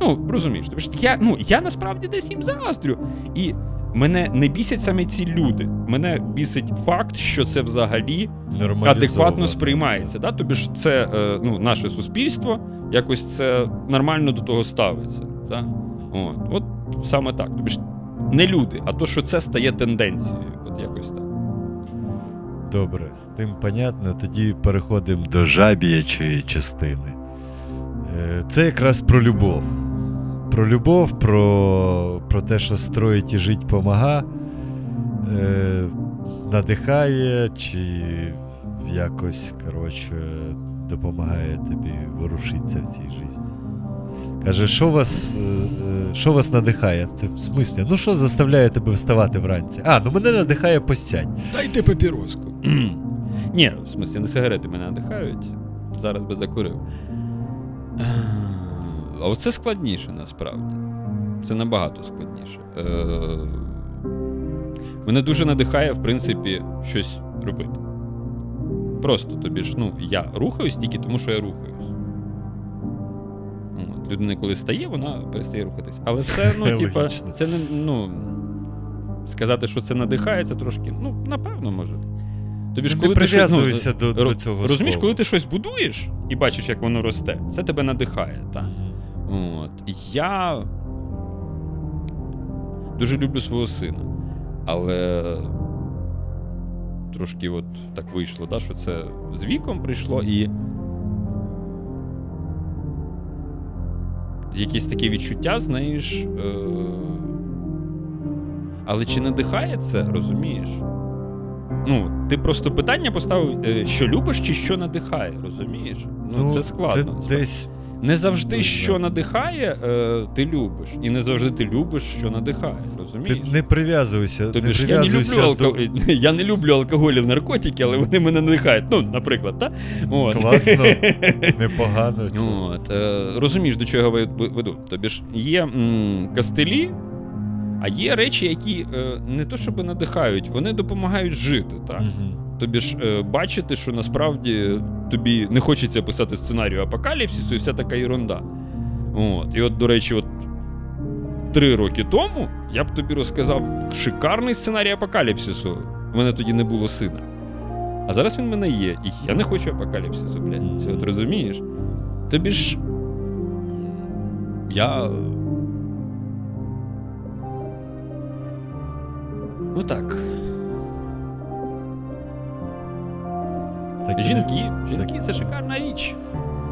Ну, розумієш, тобі ж я, ну, я насправді десь їм заздрю. І мене не бісять саме ці люди. Мене бісить факт, що це взагалі адекватно сприймається. Да? Тобі ж це е, ну, наше суспільство, якось це нормально до того ставиться. Да? От, от саме так. Тобі ж не люди, а то, що це стає тенденцією. От якось так. Добре, з тим понятно. Тоді переходимо до жабіячої частини. Е, Це якраз про любов. Про любов, про, про те, що строїть і жить помага, е, надихає чи якось, коротше, допомагає тобі ворушитися в цій житті. Каже, що вас, е, е, що вас надихає? Це в смислі? Ну що заставляє тебе вставати вранці? А, ну мене надихає постять. Дайте папіроску. Ні, в смислі, не сигарети мене надихають. Зараз би закурив. А оце складніше насправді. Це набагато складніше. Е, Мене дуже надихає, в принципі, щось робити. Просто тобі ж, ну, я рухаюсь тільки тому, що я рухаюсь. От, Людина, коли стає, вона перестає рухатись. Але це, ну, [laughs] типа, це не. ну, Сказати, що це надихає, це трошки, ну, напевно, може. Тобі ж коли ти щось, ну, до, до цього Розумієш, слова. коли ти щось будуєш і бачиш, як воно росте, це тебе надихає. Так? От. Я дуже люблю свого сина. Але трошки от так вийшло, да, що це з віком прийшло і. Якесь таке відчуття, знаєш. Е... Але чи надихає це, розумієш? Ну, ти просто питання поставив, е, що любиш чи що надихає, розумієш? Ну, це складно. Це десь Не завжди, що надихає, е, ти любиш. І не завжди ти любиш, що надихає. ти не прив'язуйся. Тобі не ж я не люблю, до... алко... [laughs] я не люблю алкоголь і наркотики, але вони мене надихають. Ну, наприклад, так? От. Класно, [laughs] непогано. От, е, розумієш, до чого я веду. Тобі ж є м, кастелі, а є речі, які е, не то щоб надихають, вони допомагають жити. Так? Мгм. Тобі ж е, бачити, що насправді тобі не хочеться писати сценарію апокаліпсису і вся така ерунда. От. І от, до речі, от три роки тому я б тобі розказав шикарний сценарій апокаліпсису. У мене тоді не було сина. А зараз він в мене є. І я не хочу апокаліпсису, блядь. Це от розумієш? Тобі ж. Я. Ну так. Жінки. Жінки це шикарна річ.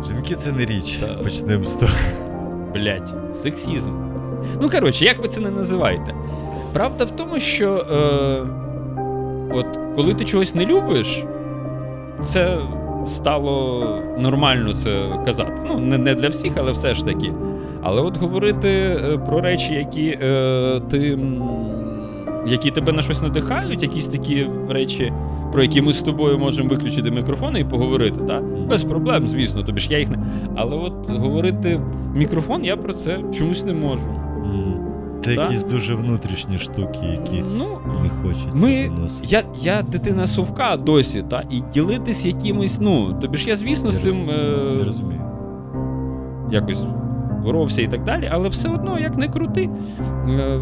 Жінки це не річ. Так. Почнемо з того. Блять, сексізм. Ну, коротше, як ви це не називаєте? Правда в тому, що е, от коли ти чогось не любиш, це стало нормально це казати. Ну, не, не для всіх, але все ж таки. Але от говорити е, про речі, які е, ти. Які тебе на щось надихають, якісь такі речі, про які ми з тобою можемо виключити мікрофони і поговорити, так? Без проблем, звісно, тобі ж я їх не. Але от говорити в мікрофон я про це чомусь не можу. Це Так. якісь дуже внутрішні штуки, які Ну, не хочеться Ми- я, я дитина совка досі, та, і ділитись якимось, ну, тобі ж я, звісно, з цим е, розумію. якось боровся і так далі, але все одно, як не крути, е,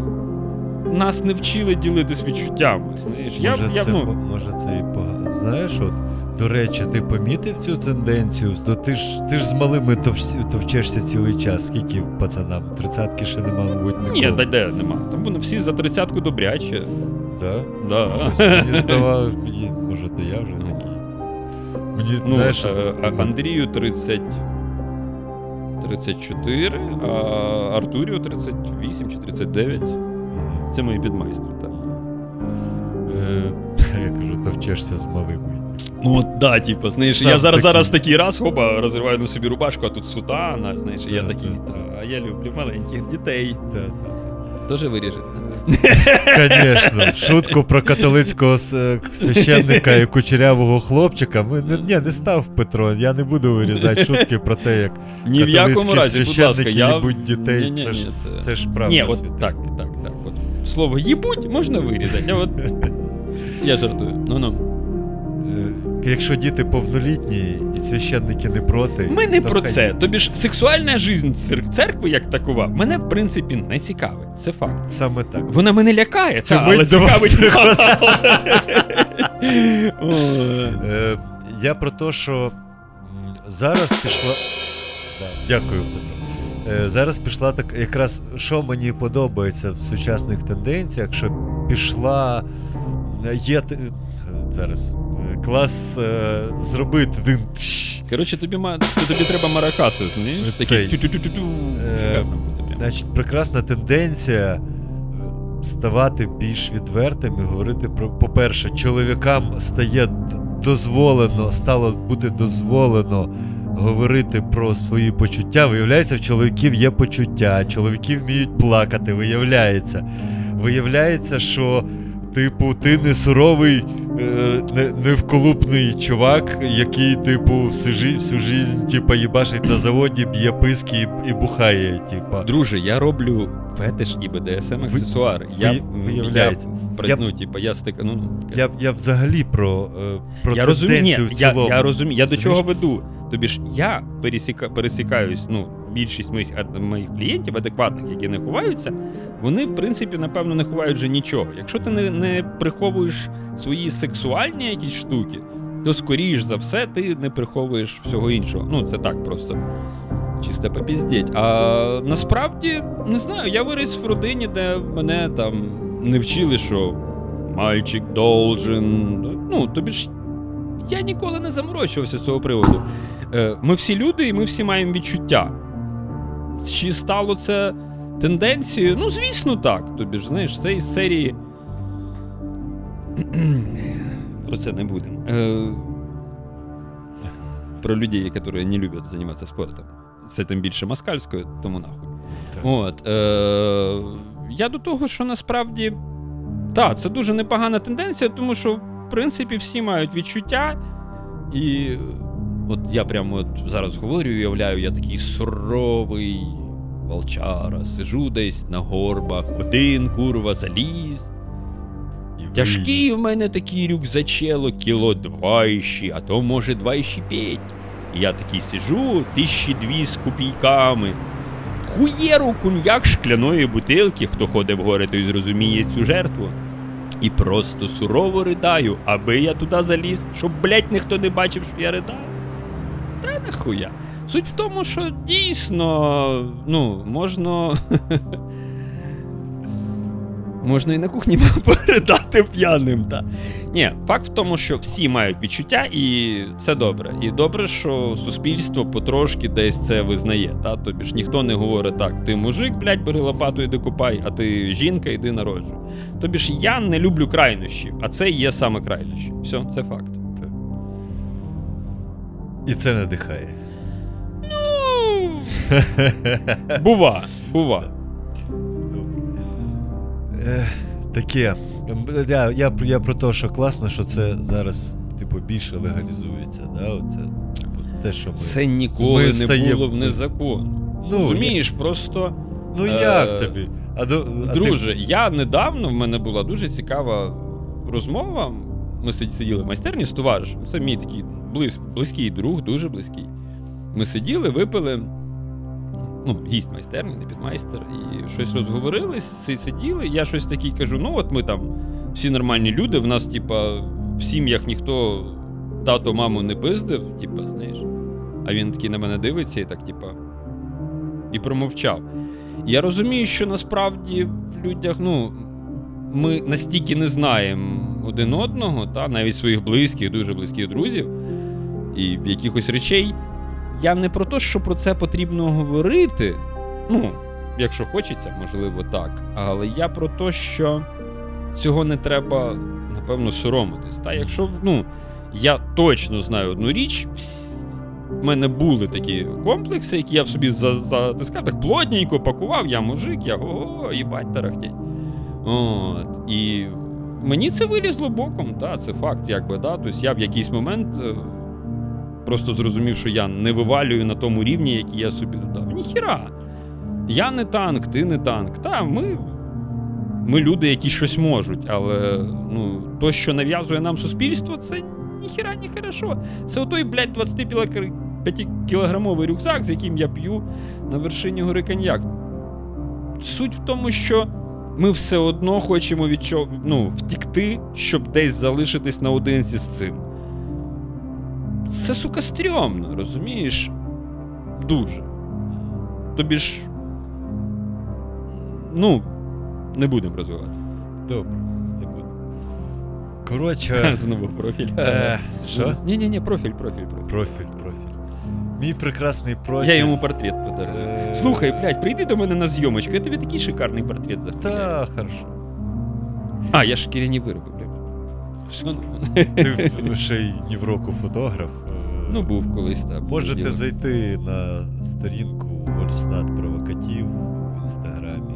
нас не вчили ділитись відчуттями. Знаєш, може, я, це, ну, може, це і погано. Знаєш, от, до речі, ти помітив цю тенденцію? То ти ж ти ж з малими товч- товчешся цілий час. Скільки пацанам? Тридцятки ще нема, мабуть, ніколи. ні, де, де нема. Там вони всі за тридцятку добряче. Да? Да. Мені здавалося, мені, може, то я вже такий. Мені, Ну, знаєш, е, а- Андрію 30. 34, а Артурію 38 чи 39. Це мої підмайстри. Так. е, [laughs] я кажу, товчешся з малими. Ну от да, типу, знаєш, Сам я зараз такий. зараз такий раз, хоба, розриваю на собі рубашку, а тут сутана, знаєш, і я Да, такий, да, та, а я люблю маленьких дітей. Да, Тоже виріжете. Звісно, шутку про католицького е, священника і кучерявого хлопчика. Ми не, ні, не став Петро. Я не буду вирізати шутки про те, як Ні в якому разі, будь ласка, я... дітей, Ні-ні-ні, це ж- це... це ж правда. Ні, от так, так, так. Слово їбуть можна вирізати, а от я жартую. Ну-ну. Е, Якщо діти повнолітні і священники не проти. Ми не про хай- це. Тобі ж сексуальна жизнь церкви як такова, мене в принципі не цікавить. Це факт. Саме так. Вона мене лякає, цю та, але цікавить. Е, я про те, що зараз пішла. Дякую, Петро. Е, зараз пішла так, якраз що мені подобається в сучасних тенденціях, що пішла. е, Є зараз е, клас зробити. Коротше, тобі ма... тобі треба буде прям. Значить, прекрасна тенденція ставати більш відвертим і говорити про, по-перше, чоловікам стає дозволено, стало бути дозволено говорити про свої почуття. Виявляється, в чоловіків є почуття, чоловіки вміють плакати, виявляється. Виявляється, що. Типу, ти не суровий, е, не, невколупний чувак, який, типу, всю, жи- всю жизнь, типу, їбашить на заводі, б'є писки і, і бухає, типу. Друже, я роблю фетиш і БДСМ аксесуари. Я, виявляється. Я, Я- ну, типа, я стик... ну, ну, Я, я взагалі про, е, про я розумію, ні, в цілому. я розумію, я до чого веду. Тобі ж я пересіка, пересікаюсь, ну, більшість моїх, моїх клієнтів адекватних, які не ховаються, вони, в принципі, напевно, не ховають вже нічого. Якщо ти не, не приховуєш свої сексуальні якісь штуки, то скоріш за все ти не приховуєш всього іншого. Ну, це так просто. Чисто попіздіть. А насправді, не знаю, я виріс в родині, де мене там не вчили, що мальчик должен. Ну, тобі ж я ніколи не заморочувався з цього приводу. Е, Ми всі люди і ми всі маємо відчуття. Чи стало це тенденцією? Ну, звісно, так. Тобі ж знаєш, це із серії. [clears throat] Про це не будемо. Е, Про людей, які не люблять займатися спортом. Це тим більше москальською, тому нахуй. Так. От, е, я до того, що насправді. Так, це дуже непогана тенденція, тому що, в принципі, всі мають відчуття. І от я прямо от зараз говорю, і уявляю, я такий суровий волчара, сижу десь на горбах, один курва заліз. Тяжкий в мене такий рюкзачело, кіло два іще, а то може два іще п'ять. І я такий сижу, тисячі дві з копійками. Хуєру куньяк шкляної бутилки, хто ходить в гори, той зрозуміє цю жертву. І просто сурово ридаю, аби я туди заліз, щоб, блять, ніхто не бачив, що я ридаю. Та нахуя. Суть в тому, що дійсно, ну, можна. [laughs] можна і на кухні [laughs] передати п'яним. Та. Ні, факт в тому, що всі мають відчуття, і це добре. І добре, що суспільство потрошки десь це визнає. Та? Тобі ж ніхто не говорить так: ти мужик, блядь, бери лопату, іди купай, а ти жінка, іди народжуй. Тобі ж я не люблю крайнощі, а це є саме крайнощі. Все, це факт. І це надихає. Ну, [laughs] бува, бува. Е, Таке. Я, я, я про те, що класно, що це зараз типу, більше легалізується. Да? Оце, типу, те, що ми... Це ніколи ми не стаємо- було в незаконно. Ну, Розумієш, просто. Ну Е, як тобі? А, до, а ти- Друже, я недавно в мене була дуже цікава розмова. Ми сиділи в майстерні з товаришем. Це мій такий близ, близький друг, дуже близький. Ми сиділи, випили. Ну, гість майстерні, не підмайстер, і щось розговорились, си- сиділи. Я щось такий кажу: ну, от ми там всі нормальні люди, в нас, типа, в сім'ях ніхто тато, маму не пиздив, типа, знаєш. А він такий на мене дивиться і так, типа, і промовчав. Я розумію, що насправді в людях, ну, ми настільки не знаємо один одного, та, навіть своїх близьких, дуже близьких друзів і якихось речей. Я не про те, що про це потрібно говорити. Ну, якщо хочеться, можливо, так. Але я про те, що цього не треба, напевно, соромитись. Та якщо, ну, я точно знаю одну річ, в мене були такі комплекси, які я в собі за- затискав, так плотненько пакував, я мужик, я о, їбать тарахтять. От. І мені це вилізло боком, та, це факт, якби, да. Тобто я в якийсь момент е, просто зрозумів, що я не вивалюю на тому рівні, який я собі додав. Ніхіра. Я не танк, ти не танк. Та, ми, ми люди, які щось можуть, але ну, то, що нав'язує нам суспільство, це ніхіра не хорошо. Це отой, блядь, 25 кілограмовий рюкзак, з яким я п'ю на вершині гори коньяк. Суть в тому, що ми все одно хочемо від чого, ну, втікти, щоб десь залишитись наодинці з цим. Це, сука, стрьомно, розумієш? Дуже. Тобі ж. Ну, не будемо розвивати. Добре, не буду. Коротше. [laughs] Знову профіль. е, Що? Ні, ні, ні, профіль, профіль, профіль. Профіль, профіль. Мій прекрасний профіль. Я йому портрет подарую. Е, Слухай, блядь, прийди до мене на зйомочку, я тобі такий шикарний портрет захуяю. Та, хорошо. А, я ж шкіряні вироби, блядь. Ну, Ти ще й ні в року фотограф. е, Ну, був колись, так. Можете діло. зайти на сторінку Вольфстат Провокатів в інстаграмі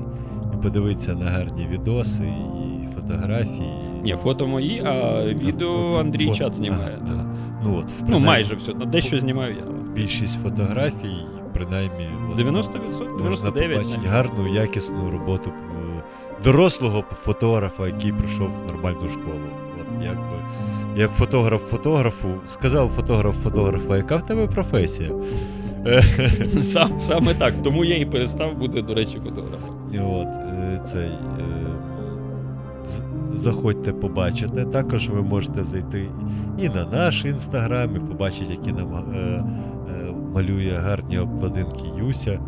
і подивитися на гарні відоси і фотографії. Ні, фото мої, а відео Андрій фо- Чат знімає. Ага, ага. Ну, от, в Ну, майже все. Ну, Дещо знімаю я. Більшість фотографій, принаймні, от, 90%, 99%. побачити гарну, якісну роботу е, дорослого фотографа, який пройшов нормальну школу. Якби, як фотограф фотографу, сказав фотограф фотографа, яка в тебе професія? [laughs] Сам, саме так. Тому я і перестав бути, до речі, фотографом. І От, е, цей, е, заходьте, побачите. Також ви можете зайти і на наш інстаграм, і побачити, які нам е, е, малює гарні обкладинки Юся. Е,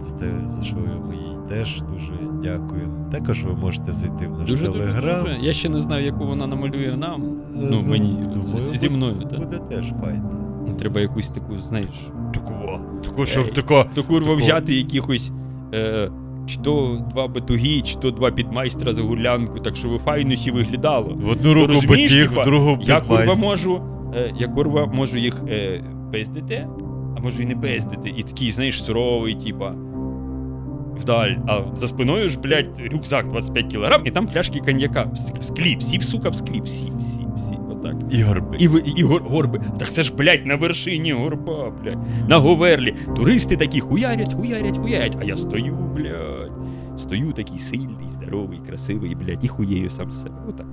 це те, за що ми їй теж дуже дякуємо. Також ви можете зайти в наш Дуже дуже телеграм. дуже. Я ще не знаю, яку вона намалює нам. Е, Ну, мені думаю, зі мною. Так. Буде теж файно. Треба якусь таку, знаєш, Такого, таку, щоб тако. то курва взяти якихось. Е, чи то два батуги, чи то два підмайстра за гурлянку, так що ви файно всі виглядало. В одну руку батіг, в другу Я курва можу, е, я курва можу їх е, пиздити, а можу і не пиздити. І такий, знаєш, суровий, типа. Вдаль. А за спиною ж, блядь, рюкзак 25 кілограм, і там пляшки коньяка. Скліп, всі, сука, скліп, всі, всі, всі. Отак. Ігор би. І, і, і гор, горби. Так це ж, блядь, на вершині горба, блядь. На Говерлі. Туристи такі хуярять, хуярять, хуярять. А я стою, блядь. Стою такий сильний, здоровий, красивий, блядь, і хуєю сам себе. Отак.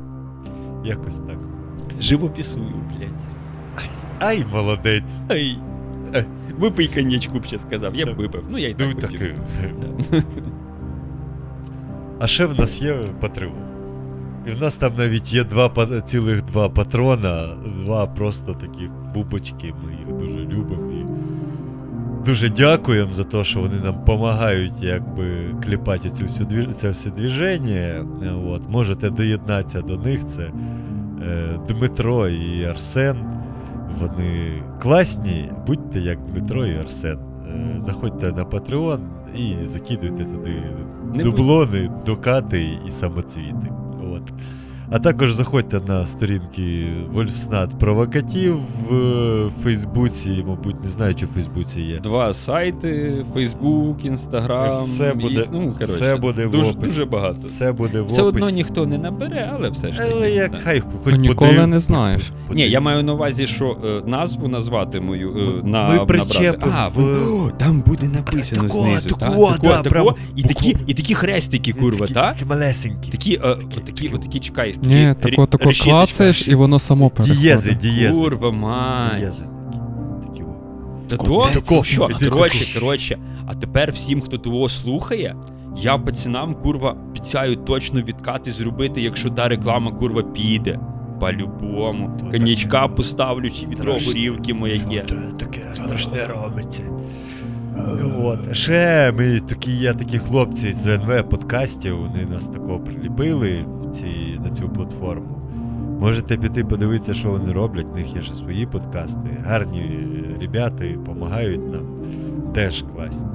Якось так. Живописую, блядь. Ай, молодець. Ай. [laughs] Випий коньячку б ще сказав, я б випив. Ну я й Ну, так таки. Да. [laughs] А ще в нас є патреон. І в нас там навіть є два цілих два патрона, два просто таких бубочки, ми їх дуже любимо. І дуже дякуємо за те, що вони нам допомагають якби, кліпати цю всю двіж... це все движення. От. Можете доєднатися до них. Це е, Дмитро і Арсен. Вони класні, будьте як Дмитро і Арсен. Е, заходьте на Patreon і закидуйте туди Не дублони, докати і самоцвіти. От. А також заходьте на сторінки Вольфснат Провокатів в Фейсбуці, мабуть, не знаю, чи в Фейсбуці є. Два сайти: Facebook, Instagram. Все буде, і, ну, коротше, все буде в дуже, описі. дуже багато. Все буде в Все одно ніхто не набере, але все ж таки. Але як так. хай хоч Ну, ніколи подив- не знаєш. подив- Ні, я маю на увазі, що е, назву назвати мою е, на Ми набрати. причепимо А, в- О, там буде написано Тако, знизу. тако, та? да, Тако, тако, прям і, такі, і такі хрестики, курва, такі, так? такі малесенькі. Такі, е, отакі, отакі, чекай. Такі Ні, рі- тако, тако клацаєш, і воно само Дієзи, переходить. дієзи. Курва мать. Дієзи. Та то, тако, що? Коротше, коротше, а тепер всім, хто того слухає, я пацанам, курва, обіцяю точно відкати зробити, якщо та реклама, курва, піде. По-любому. Таке поставлю чи відро горівки це таке страшне робиться. От. Ще ми такі, є такі хлопці з НВ подкастів, вони нас такого приліпили ці, на цю платформу. Можете піти подивитися, що вони роблять. В них є ще свої подкасти. Гарні ребята допомагають нам. Теж класні.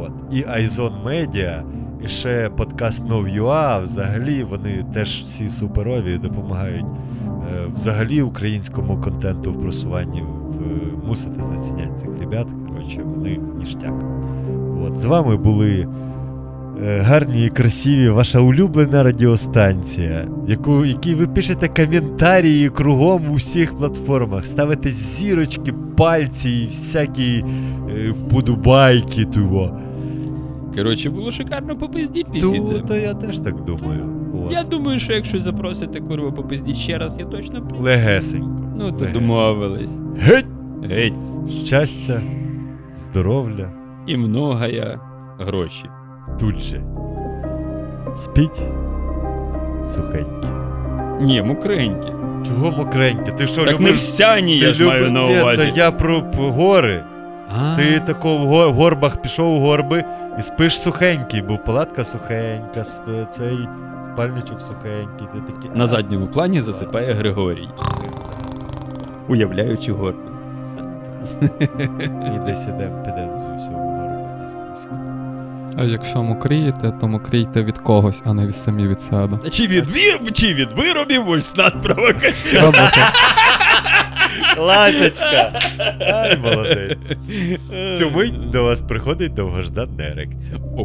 От. І Айзон Media, і ще подкаст Нов.ua, взагалі вони теж всі суперові допомагають е, взагалі українському контенту в просуванні мусите заціняти цих ребят. Коротше, вони ніштяк. От, з вами були е, гарні і красиві ваша улюблена радіостанція, яку, якій ви пишете коментарі кругом у всіх платформах, ставите зірочки, пальці і всякі е, вподобайки того. Коротше, було шикарно попиздіть То, лісіце. то я теж так думаю. От. Я думаю, що якщо запросите курва попиздіть ще раз, я точно. Легесенько. Ну, то легесенько. домовились. Геть! Геть. Щастя, здоров'я. І многая гроші. тут же. Спіть сухенькі. Ні, мокренькі. Чого мокренькі? Ти що, Так не любиш? всяні, я ж маю люби- на Ні, увазі. та я про гори. А, Ти тако в горбах пішов у горби і спиш сухенький, бо палатка сухенька, цей спальничок сухенький. Ти такий. На задньому плані засипає Григорій. Уявляючи горб. [laughs] І десь ідемо, підемо з усього горба десь близько. А якщо мокрієте, то мокрійте від когось, а не від самі від себе. Чи від, ві- чи від виробів вольснат провокація? Робите. [laughs] Класочка! Ай, молодець. Цю мить до вас приходить довгожданна ерекція. О,